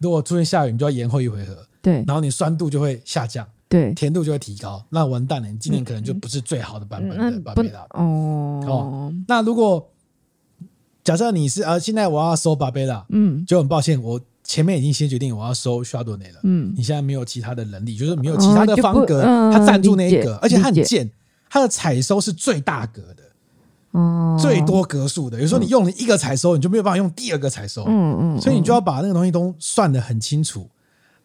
如果出现下雨，你就要延后一回合，对，然后你酸度就会下降。对，甜度就会提高，那完蛋了，你今年可能就不是最好的版本的巴贝拉哦。哦，那如果假设你是呃，现在我要收巴贝拉，嗯，就很抱歉，我前面已经先决定我要收夏多内了，嗯，你现在没有其他的能力，就是没有其他的方格，它占住那一格，而且它很贱，它的采收是最大格的，哦，最多格数的，有时候你用了一个采收，你就没有办法用第二个采收，嗯嗯，所以你就要把那个东西都算得很清楚，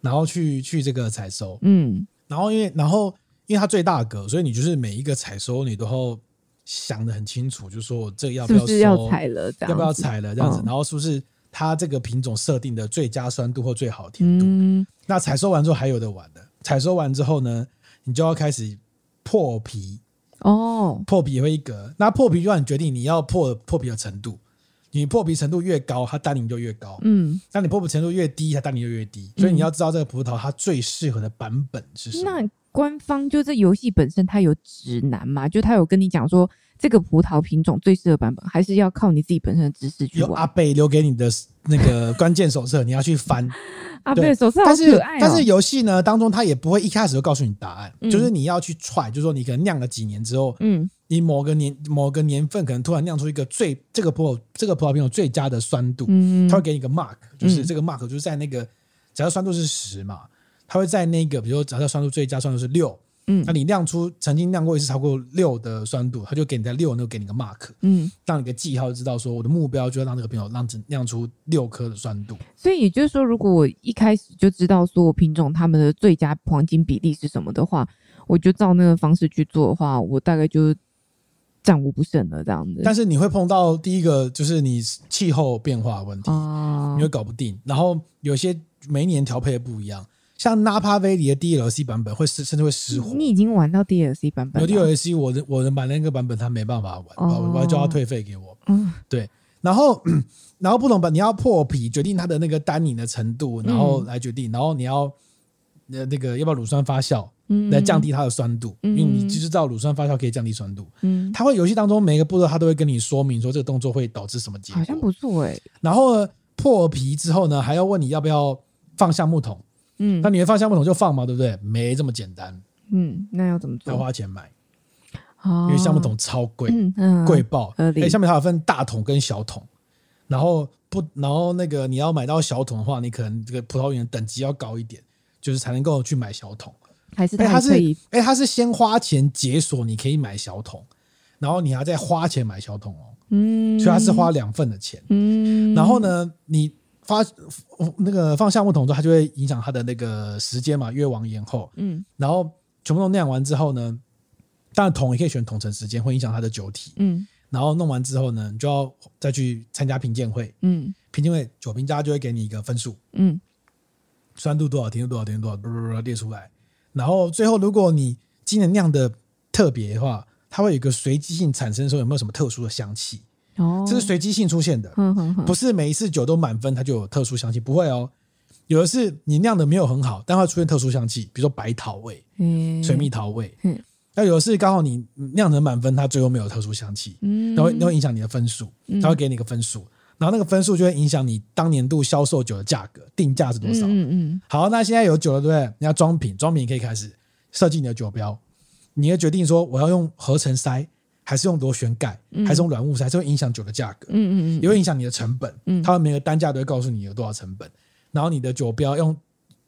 然后去去这个采收，嗯。然后因为然后因为它最大格，所以你就是每一个采收你都要想的很清楚，就是说我这个要不要收，是是要采了，要不要采了这样子，然后是不是它这个品种设定的最佳酸度或最好甜度？嗯、那采收完之后还有的玩的，采收完之后呢，你就要开始破皮哦，破皮也会一格，那破皮就让你决定你要破破皮的程度。你破皮程度越高，它单宁就越高。嗯，那你破皮程度越低，它单宁就越低。所以你要知道这个葡萄它最适合的版本是什么。那官方就这游戏本身它有指南吗？就它有跟你讲说这个葡萄品种最适合版本，还是要靠你自己本身的知识去玩？有阿贝留给你的那个 关键手册，你要去翻。阿贝，手册好可爱哦。但是但是游戏呢当中，它也不会一开始就告诉你答案，嗯、就是你要去踹，就是说你可能酿了几年之后，嗯，你某个年某个年份可能突然酿出一个最这个葡萄这个葡萄品种最佳的酸度，嗯，它会给你一个 mark，就是这个 mark 就是在那个假设酸度是十嘛，它会在那个比如说假设酸度最佳酸度是六。嗯，那你酿出曾经酿过一次超过六的酸度，他就给你在六，那个给你个 mark，嗯，让你个记号，知道说我的目标就要让这个品种让酿出六颗的酸度。所以也就是说，如果我一开始就知道说我品种它们的最佳黄金比例是什么的话，我就照那个方式去做的话，我大概就战无不胜了这样子。但是你会碰到第一个就是你气候变化的问题，哦，你会搞不定，然后有些每一年调配的不一样。像 Napa Valley 的 DLC 版本会失，甚至会失火。你已经玩到 DLC 版本了？有 DLC，我的我的买那个版本，他没办法玩，哦、我要叫他退费给我。嗯，对。然后，然后不同版你要破皮，决定它的那个单宁的程度，然后来决定。嗯、然后你要呃那个要不要乳酸发酵，嗯来降低它的酸度，嗯因为你就知道乳酸发酵可以降低酸度。嗯，它会游戏当中每一个步骤，它都会跟你说明说这个动作会导致什么结果。好像不错哎。然后呢，破皮之后呢，还要问你要不要放橡木桶。嗯那你会放橡木桶就放嘛，对不对？没这么简单，嗯，那要怎么做要？花钱买，哦因为橡木桶超贵，嗯嗯贵爆。哎，橡木桶有分大桶跟小桶，然后不，然后那个你要买到小桶的话，你可能这个葡萄园等级要高一点，就是才能够去买小桶。还是哎，它是哎，它是先花钱解锁，你可以买小桶，然后你还要再花钱买小桶哦，嗯，所以它是花两份的钱。嗯，然后呢，你发那个放橡木桶之后，它就会影响它的那个时间嘛，越往延后。嗯然后全部都酿完之后呢，当然桶也可以选桶陈时间，会影响它的酒体。嗯然后弄完之后呢，你就要再去参加品鉴会，嗯品鉴会酒评家就会给你一个分数，嗯酸度多少，甜度多少，甜度多少，不不不列出来。然后最后，如果你今年酿的特别的话，它会有一个随机性产生说有没有什么特殊的香气，哦，这是随机性出现的。不是每一次酒都满分，它就有特殊香气，不会哦。有的是你酿的没有很好，但会出现特殊香气，比如说白桃味、嗯水蜜桃味。嗯那有的是刚好你酿成满分，它最后没有特殊香气，嗯然后那会影响你的分数，它会给你一个分数，然后那个分数就会影响你当年度销售酒的价格，定价是多少。嗯嗯好，那现在有酒了，对不对？你要装瓶，装瓶可以开始设计你的酒标，你要决定说我要用合成塞，还是用螺旋盖，还是用软木塞，这会影响酒的价格。嗯嗯也会影响你的成本。嗯它们每个单价都会告诉你有多少成本，然后你的酒标用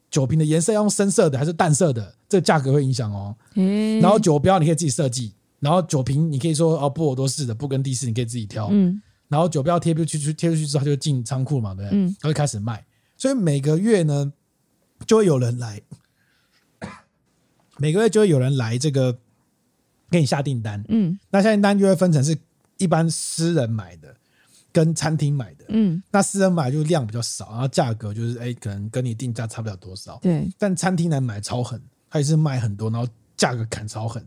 酒瓶的颜色要用深色的还是淡色的，这个价格会影响哦。嗯，然后酒标你可以自己设计，然后酒瓶你可以说哦波尔多式的、布根地式，你可以自己挑。嗯然后酒标贴出去贴出去之后，它就进仓库嘛，对不对？嗯它就开始卖。所以每个月呢，就会有人来，每个月就会有人来这个给你下订单。嗯那下订单就会分成是一般私人买的跟餐厅买的。嗯，那私人买就量比较少，然后价格就是哎，可能跟你定价差不了多少。对，但餐厅来买超狠，他也是卖很多，然后价格砍超狠，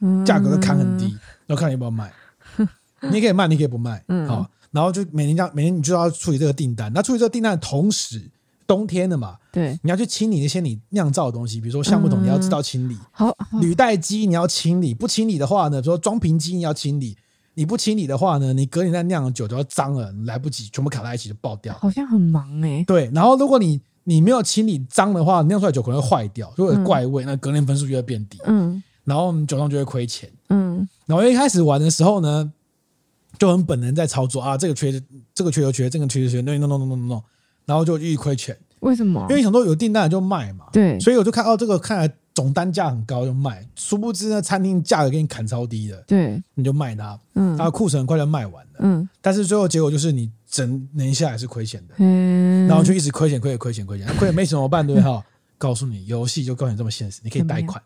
嗯价格都砍很低，然后看你要不要卖。你可以卖，你可以不卖，嗯好，然后就每年这样，每年你就要处理这个订单。那处理这个订单的同时，冬天的嘛，对，你要去清理那些你酿造的东西，比如说橡木桶，嗯你要知道清理；好好履带机你要清理，不清理的话呢，比如说装瓶机你要清理，你不清理的话呢，你隔年再酿的酒就要脏了，你来不及，全部卡在一起就爆掉。好像很忙哎，对，然后如果你你没有清理脏的话，酿出来酒可能会坏掉，就会有怪味，那隔年分数就会变低，嗯然后你酒庄就会亏钱。嗯然后一开始玩的时候呢，就很本能在操作啊，这个缺这个缺就缺，这个缺就缺，那弄弄弄弄弄，然后就一直亏钱，为什么？因为想说有订单的就卖嘛，对。所以我就看哦，这个看来总单价很高就卖，殊不知呢，餐厅价格给你砍超低的，对，你就卖它，嗯。它的库存很快就卖完了，嗯。但是最后结果就是你整年下来是亏钱的，嗯，然后就一直亏钱，亏钱，亏钱，亏钱，亏钱没什么办对 哈。告诉你，游戏就告诉你这么现实，你可以贷款，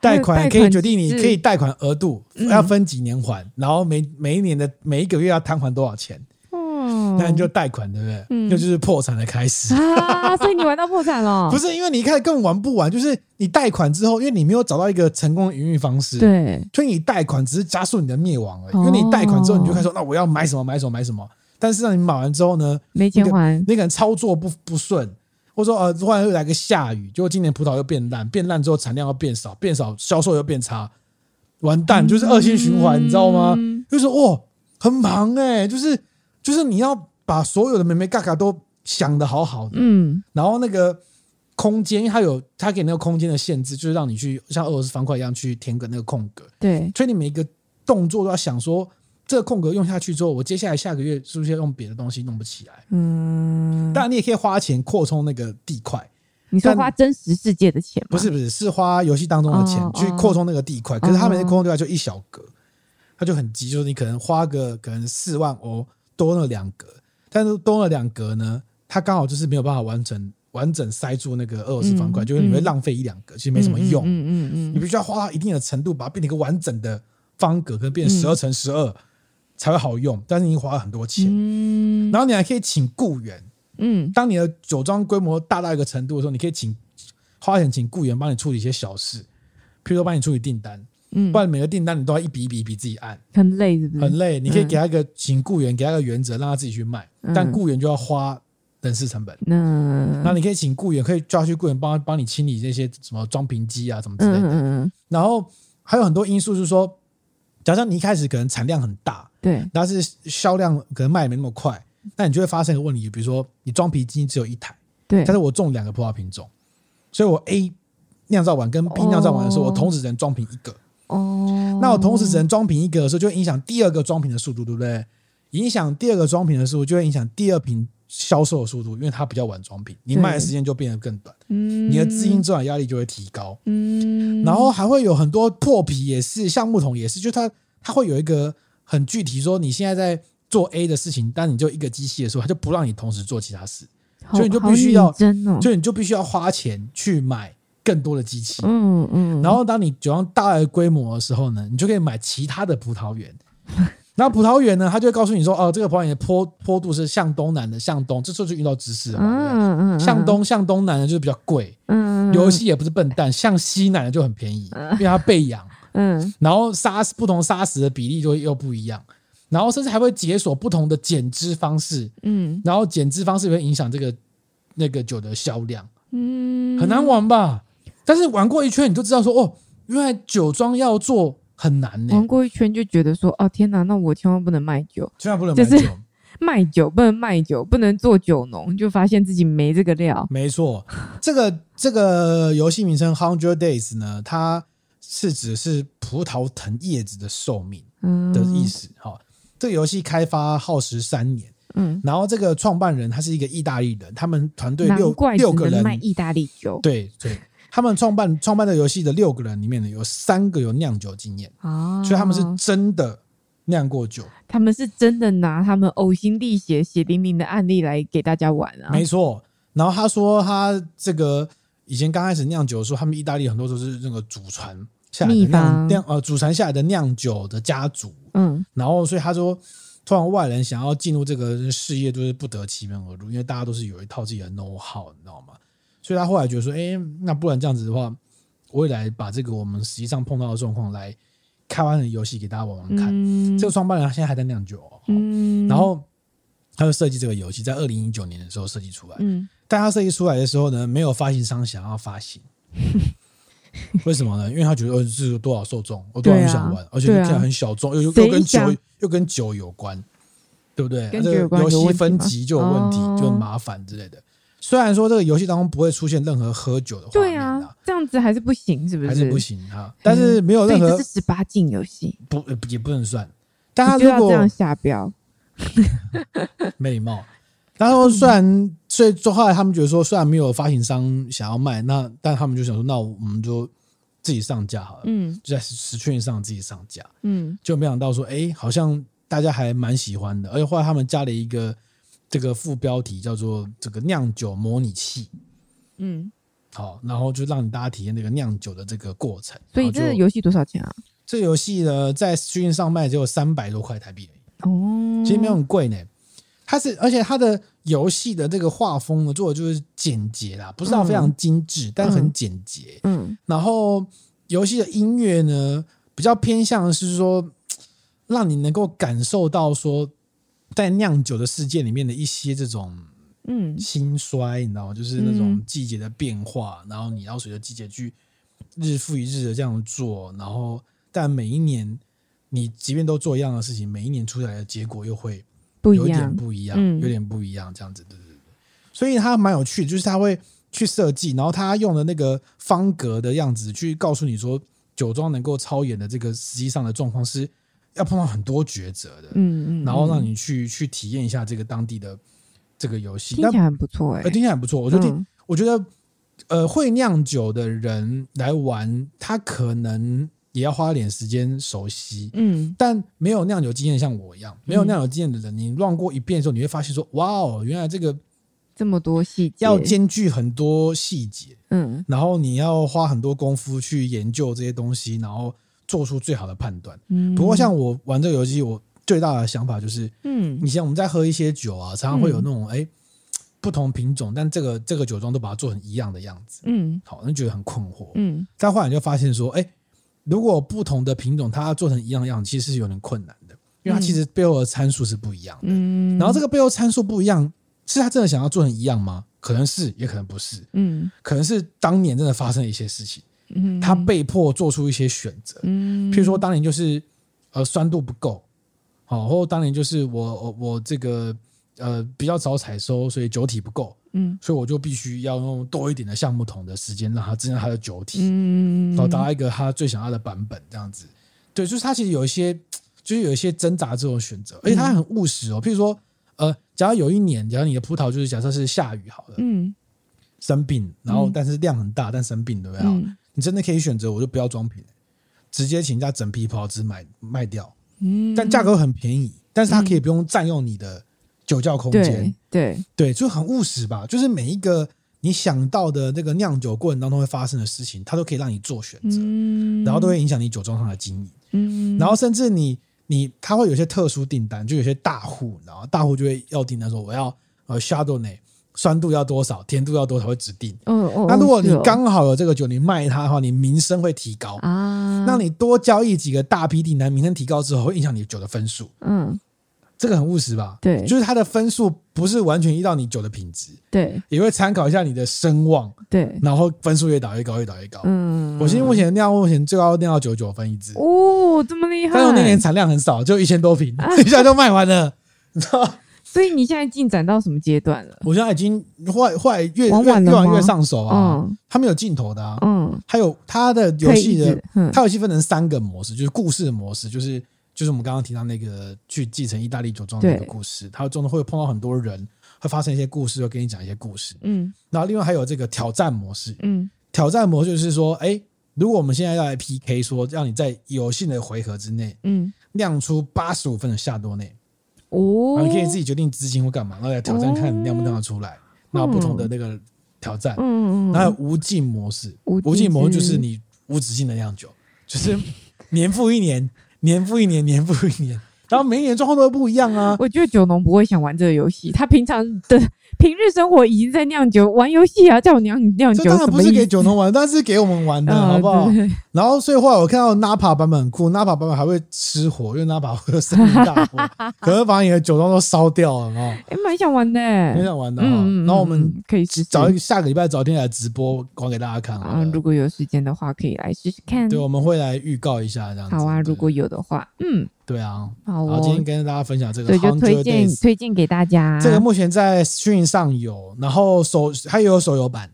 贷款可以决定你可以贷款额度，要分几年还，然后每每一年的每一个月要摊还多少钱，哦，那你就贷款，对不对？嗯那就是破产的开始。啊，所以你玩到破产了，不是因为你一开始根本玩不完，就是你贷款之后，因为你没有找到一个成功的营运方式，，对，所以你贷款只是加速你的灭亡而已。哦因为你贷款之后，你就开始说，那我要买什么买什么买什么，但是让你买完之后呢，没钱还，你可能操作不不顺，或者说呃突然又来个下雨，结果今年葡萄又变烂，变烂之后产量又变少，变少销售又变差，完蛋，就是恶性循环，你知道吗？嗯就是哦，很忙哎、就是就是你要把所有的眉眉角角都想的好好的，嗯。然后那个空间，因为它有它给那个空间的限制，就是让你去像俄罗斯方块一样去填个那个空格，对，所以你每一个动作都要想说，这个空格用下去之后，我接下来下个月是不是要用别的东西弄不起来？嗯，当然，你也可以花钱扩充那个地块，你说但花真实世界的钱吗？不是不是，是花游戏当中的钱哦去扩充那个地块。可是他们那哦。扩充地块就一小格，它就很急，就是你可能花个可能四万欧多了两格，但是多了两格呢，它刚好就是没有办法完成完整塞住那个俄罗斯方块，嗯就是你会浪费一两格，其实没什么用。嗯嗯嗯你必须要花到一定的程度，把它变成一个完整的方格，可能变成十二乘十二才会好用。但是你花了很多钱，嗯然后你还可以请雇员。嗯当你的酒庄规模大到一个程度的时候，你可以请花钱请雇员帮你处理一些小事，譬如说帮你处理订单，嗯不，然每个订单你都要一笔一笔一笔自己按，很累是不是？很累。你可以给他一个请雇员，给他一个原则，让他自己去卖，嗯但雇员就要花人事成本。那那你可以请雇员，可以抓去雇员帮帮你清理这些什么装瓶机啊，什么之类的。嗯嗯嗯。然后还有很多因素，就是说，假设你一开始可能产量很大，对，但是销量可能卖没那么快，那你就会发生一个问题，比如说你装瓶机只有一台，对，但是我种两个葡萄品种，所以我 A 酿造完跟 B 酿造完的时候，哦、我同时只能装瓶一个。哦，那我同时只能装瓶一个的时候，就会影响第二个装瓶的速度，对不对？影响第二个装瓶的速度，就会影响第二瓶销售的速度，因为它比较晚装瓶，你卖的时间就变得更短，嗯，你的资金周转压力就会提高，嗯，然后还会有很多破皮，也是橡木桶，也是，就它它会有一个很具体说，你现在在做 A 的事情，但你就一个机器的时候，它就不让你同时做其他事，所以你就必须要，所以你就必须要花钱去买。更多的机器，嗯嗯，然后当你酒庄大的规模的时候呢，你就可以买其他的葡萄园。那葡萄园呢，他就会告诉你说，哦，这个葡萄园的坡坡度是向东南的，向东，这时候就遇到知识了嘛，嗯嗯，向东向东南的就是比较贵，嗯，游戏也不是笨蛋，向西南的就很便宜，因为它备养，嗯，然后沙不同沙石的比例就又不一样，然后甚至还会解锁不同的减脂方式，嗯，然后减脂方式也会影响这个那个酒的销量，嗯，很难玩吧？但是玩过一圈，你就知道说哦，原来酒庄要做很难呢。玩过一圈就觉得说哦，天哪，那我千万不能卖酒，千万不能卖酒，卖酒不能卖酒，不能做酒农，就发现自己没这个料。没错，这个这个游戏名称 Hundred Days 呢，它是指是葡萄藤叶子的寿命的意思。哈、嗯，这个游戏开发耗时三年，嗯，然后这个创办人他是一个意大利人，他们团队六六个人卖意大利酒，对对。他们创办创办的游戏的六个人里面呢，有三个有酿酒经验啊，所以他们是真的酿过酒，他们是真的拿他们呕心沥血、血淋淋的案例来给大家玩啊。没错，然后他说他这个以前刚开始酿酒的时候，他们意大利很多都是那个祖传下来的酿酿呃祖传下来的酿酒的家族，嗯，然后所以他说，突然外人想要进入这个事业就是不得其门而入，因为大家都是有一套自己的 know how，你知道吗？所以他后来觉得说，哎、欸，那不然这样子的话，我也来把这个我们实际上碰到的状况来开发的游戏给大家玩玩看。嗯、这个创办人他现在还在酿酒、哦，嗯，然后他就设计这个游戏，在二零一九年的时候设计出来。嗯，但他设计出来的时候呢，没有发行商想要发行，为什么呢？因为他觉得呃，这有多少受众，我多少人想玩，啊、而且看起来很小众，又又跟酒又跟酒有关，对不对？跟这个游戏分级就有问题，哦、就很麻烦之类的。虽然说这个游戏当中不会出现任何喝酒的画面，对啊，这样子还是不行，是不是？还是不行啊。但是没有任何，这是十八禁游戏，不也不能算。大家如果这样下标，没礼貌。然后虽然，所以后来他们觉得说，虽然没有发行商想要卖，那但他们就想说，那我们就自己上架好了，嗯，就在实券上自己上架，嗯，就没想到说，哎，好像大家还蛮喜欢的，而且后来他们加了一个。这个副标题叫做“这个酿酒模拟器”，嗯，好，然后就让你大家体验这个酿酒的这个过程。所以这个游戏多少钱啊？这个游戏呢，在 Steam 上卖只有三百多块台币而已。哦，其实没有很贵呢。它是，而且它的游戏的这个画风呢，做的就是简洁啦，不是到非常精致，嗯、但很简洁。嗯，然后游戏的音乐呢，比较偏向是说，让你能够感受到说。在酿酒的世界里面的一些这种嗯兴衰，你知道吗？就是那种季节的变化，嗯、然后你要随着季节去日复一日的这样做，然后但每一年你即便都做一样的事情，每一年出来的结果又会有点不一样，嗯、有点不一样，这样子对对对。所以它蛮有趣的，就是他会去设计，然后他用的那个方格的样子去告诉你说，酒庄能够超演的这个实际上的状况是。要碰到很多抉择的，嗯嗯，然后让你去去体验一下这个当地的这个游戏，听起来很不错哎，听起来很不错。我觉得，我觉得，呃，会酿酒的人来玩，他可能也要花点时间熟悉，嗯，但没有酿酒经验，像我一样没有酿酒经验的人，你乱过一遍的时候，你会发现说，哇哦，原来这个这么多细节，要兼具很多细节，嗯，然后你要花很多功夫去研究这些东西，然后。做出最好的判断。嗯，不过像我玩这个游戏，我最大的想法就是，嗯，以前我们在喝一些酒啊，常常会有那种哎、嗯，不同品种，但这个这个酒庄都把它做成一样的样子，嗯，好，那觉得很困惑，嗯。但后来就发现说，哎，如果不同的品种它做成一样的样子，其实是有点困难的，因为它其实背后的参数是不一样的，嗯。然后这个背后参数不一样，是他真的想要做成一样吗？可能是，也可能不是。嗯，可能是当年真的发生了一些事情，嗯，他被迫做出一些选择。嗯，譬如说当年就是呃酸度不够，好，或当年就是我我我这个呃比较早采收，所以酒体不够，嗯，所以我就必须要用多一点的橡木桶的时间，让它增加它的酒体，嗯，然后达到一个他最想要的版本，这样子。对，就是他其实有一些，就是有一些挣扎这种选择，而且他很务实哦。譬如说，呃，假如有一年，假如你的葡萄就是假设是下雨好了，嗯，生病，然后但是量很大，但生病对不对？嗯，你真的可以选择，我就不要装瓶，直接请人家整批葡萄汁买卖掉，嗯，但价格很便宜，但是它可以不用占用你的酒窖空间，对对，就很务实吧。就是每一个你想到的那个酿酒过程当中会发生的事情，它都可以让你做选择，嗯，然后都会影响你酒庄上的经营。嗯，然后甚至你你它会有些特殊订单，就有些大户，然后大户就会要订单说我要呃 Chardonnay 酸度要多少，甜度要多少会指定。嗯哦，那如果你刚好有这个酒，你卖它的话，你名声会提高。啊，那你多交易几个大批订单，名声提高之后，会影响你酒的分数。嗯，这个很务实吧？对就是它的分数不是完全依照你酒的品质，对也会参考一下你的声望，对，然后分数越打越高，越打越高。嗯，我现在目前酿目前最高酿到九九分一支，哦，这么厉害，但是那年产量很少，就一千多瓶，一下就卖完了，你知道？所以你现在进展到什么阶段了？我现在已经后来后来越玩越越玩越上手啊。嗯，它没有尽头的啊，嗯，还有它的游戏的可以一直，嗯。它游戏分成三个模式，就是故事的模式，就是就是我们刚刚提到那个去继承意大利酒庄的那个故事，它中间会碰到很多人，会发生一些故事，会跟你讲一些故事。嗯。然后另外还有这个挑战模式，嗯。挑战模式就是说，哎，如果我们现在要来 PK，说让你在有限的回合之内嗯，亮出八十五分的夏多内。哦，你可以自己决定资金或干嘛，然后来挑战看你酿不酿得出来。然后不同的那个挑战，嗯。嗯，然后无尽模式，无尽模式就是你无止境的酿酒，就是年复一年，年复一年，年复一年，然后每一年状况都会不一样啊。我觉得九农不会想玩这个游戏，他平常的平日生活已经在酿酒，玩游戏啊，叫我酿酿酒，这当然不是给九农玩，但是给我们玩的，好不好？然后，所以后来我看到 Napa 版本很酷，Napa 版本还会吃火，因为 Napa 会有森林大火，可是把你的酒庄都烧掉了哦。哎，蛮想玩的，蛮想玩的哈。然后我们可以试找一下个礼拜找天来直播，玩给大家看啊。如果有时间的话，可以来试试看。对，我们会来预告一下这样子。好啊，如果有的话，嗯，对啊。好，好，今天跟大家分享这个，对，就推荐推荐给大家。这个目前在 Stream 上有，然后手还有手游版。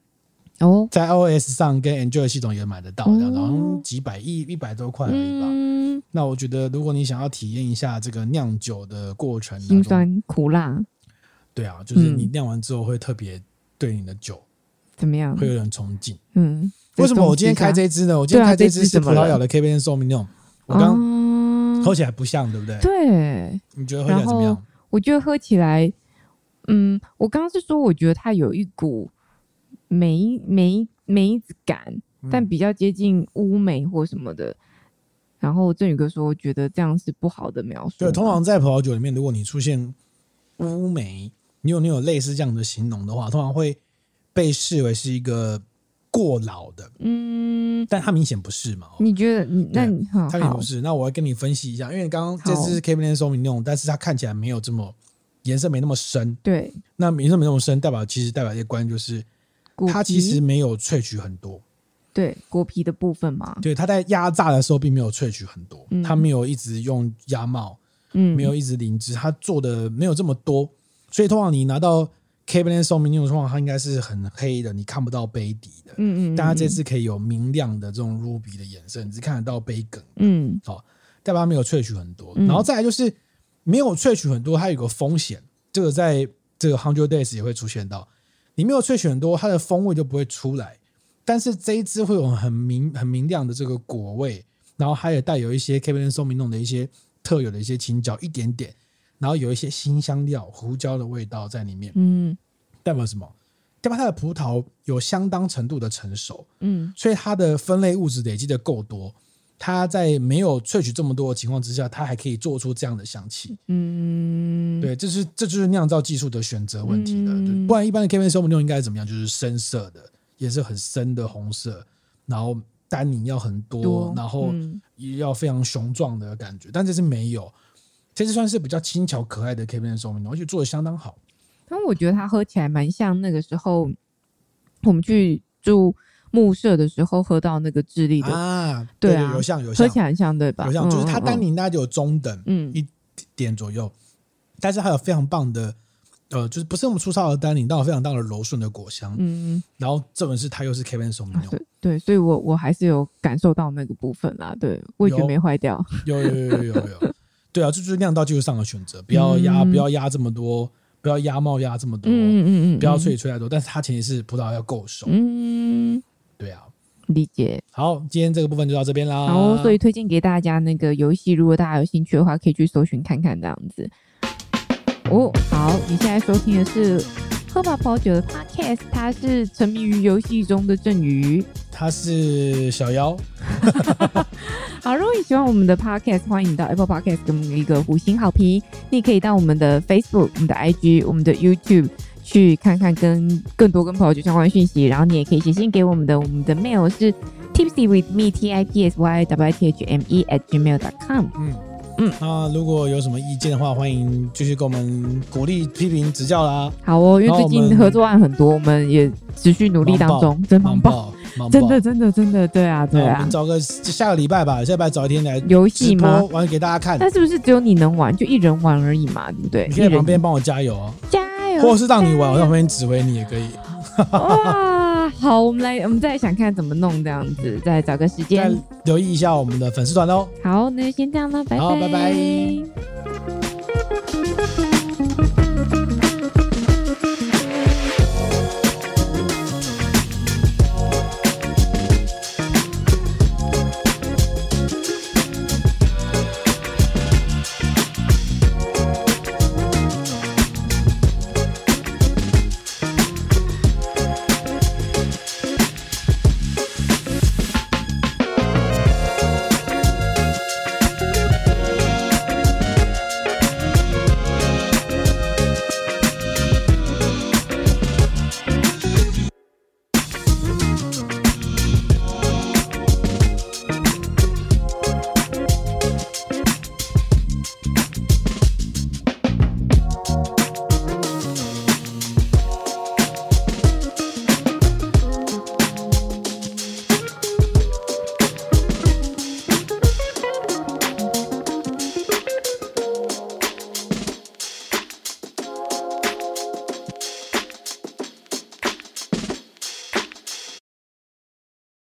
哦，在 iOS 上跟 Android 系统也买得到，这样，然后几百亿一百多块而已吧。嗯，那我觉得，如果你想要体验一下这个酿酒的过程，辛酸苦辣，对啊，就是你酿完之后会特别对你的酒怎么样？会有点崇敬。嗯，为什么我今天开这支呢？我今天开这支是葡萄牙的 Cabernet Sauvignon，我刚喝起来不像，对不对？对，你觉得喝起来怎么样？我觉得喝起来，嗯，我刚刚是说，我觉得它有一股。梅梅梅子感，但比较接近乌梅或什么的。然后振宇哥说，觉得这样是不好的描述。对，通常在葡萄酒里面，如果你出现乌梅，你有你有类似这样的形容的话，通常会被视为是一个过老的。嗯，但它明显不是嘛？你觉得？那它明显不是。那我要跟你分析一下，因为刚刚这支 Cabernet Sauvignon，但是它看起来没有这么颜色没那么深。对，那颜色没那么深，代表其实代表一个观念就是。它其实没有萃取很多，对果皮的部分嘛，对，它在压榨的时候并没有萃取很多，它没有一直用压帽，嗯，没有一直淋汁，它做的没有这么多，所以通常你拿到 Cabernet Sauvignon 的话，它应该是很黑的，你看不到杯底的，嗯嗯，但它这次可以有明亮的这种 ruby 的颜色，你只看得到杯梗，嗯，好，代表它没有萃取很多，然后再来就是没有萃取很多，它有个风险，这个在这个 Hundred Days 也会出现到。你没有萃取很多，它的风味就不会出来。但是这一支会有很明、很明亮的这个果味，然后它也带有一些 Cabernet Sauvignon 的一些特有的一些青椒，一点点，然后有一些新香料、胡椒的味道在里面。嗯，代表什么？代表它的葡萄有相当程度的成熟。嗯，所以它的分类物质累积的够多。它在没有萃取这么多的情况之下，它还可以做出这样的香气。嗯，对，这是这就是酿造技术的选择问题了。嗯、不然一般的 Cabernet Sauvignon 应该怎么样？就是深色的，也是很深的红色，然后单宁要很多，多然后也要非常雄壮的感觉。嗯、但这是没有，这是算是比较轻巧可爱的 Cabernet Sauvignon，而且做的相当好。因为我觉得它喝起来蛮像那个时候我们去住木舍的时候喝到那个智利的啊，对啊，有像有像，喝起来很像对吧？有像，就是它单宁大概就有中等，嗯，一点左右，但是还有非常棒的，呃，就是不是那么粗糙的单宁，但有非常大的柔顺的果香，嗯，然后这本是它又是 Cabernet Sauvignon，对对，所以我我还是有感受到那个部分啦，对，味觉没坏掉，有有有有有有，对啊，这就是酿造技术上的选择，不要压不要压这么多。不要压帽压这么多，嗯嗯嗯，不要萃取太多，但是它前提是葡萄要够熟，嗯，对啊，理解。好，今天这个部分就到这边啦。好，所以推荐给大家那个游戏，如果大家有兴趣的话，可以去搜寻看看这样子。哦，好，你现在收听的是喝吧葡萄酒的 Podcast，他是沉迷于游戏中的郑宇，他是小妖。好，如果你喜欢我们的 podcast，欢迎到 Apple Podcast 给我们一个五星好评。你也可以到我们的 Facebook、我们的 IG、我们的 YouTube 去看看跟更多跟葡萄酒相关的讯息。然后你也可以写信给我们的，我们的 mail 是 tipsy with me t i p s y w i t h m e at gmail dot com。嗯嗯，那如果有什么意见的话，欢迎继续给我们鼓励、批评、指教啦。好哦，因为最近合作案很多，我们也持续努力当中，真忙爆。真的，真的，真的，对啊，对啊。我们找个下个礼拜吧，下礼拜找一天来游戏吗？玩给大家看。那是不是只有你能玩，就一人玩而已嘛？对不对？你可以旁边帮我加油哦，加油！或者是让你玩，我在旁边指挥你也可以。哇，好，我们来，我们再想看怎么弄这样子，再找个时间留意一下我们的粉丝团哦。好，那就先这样了，拜拜，拜拜。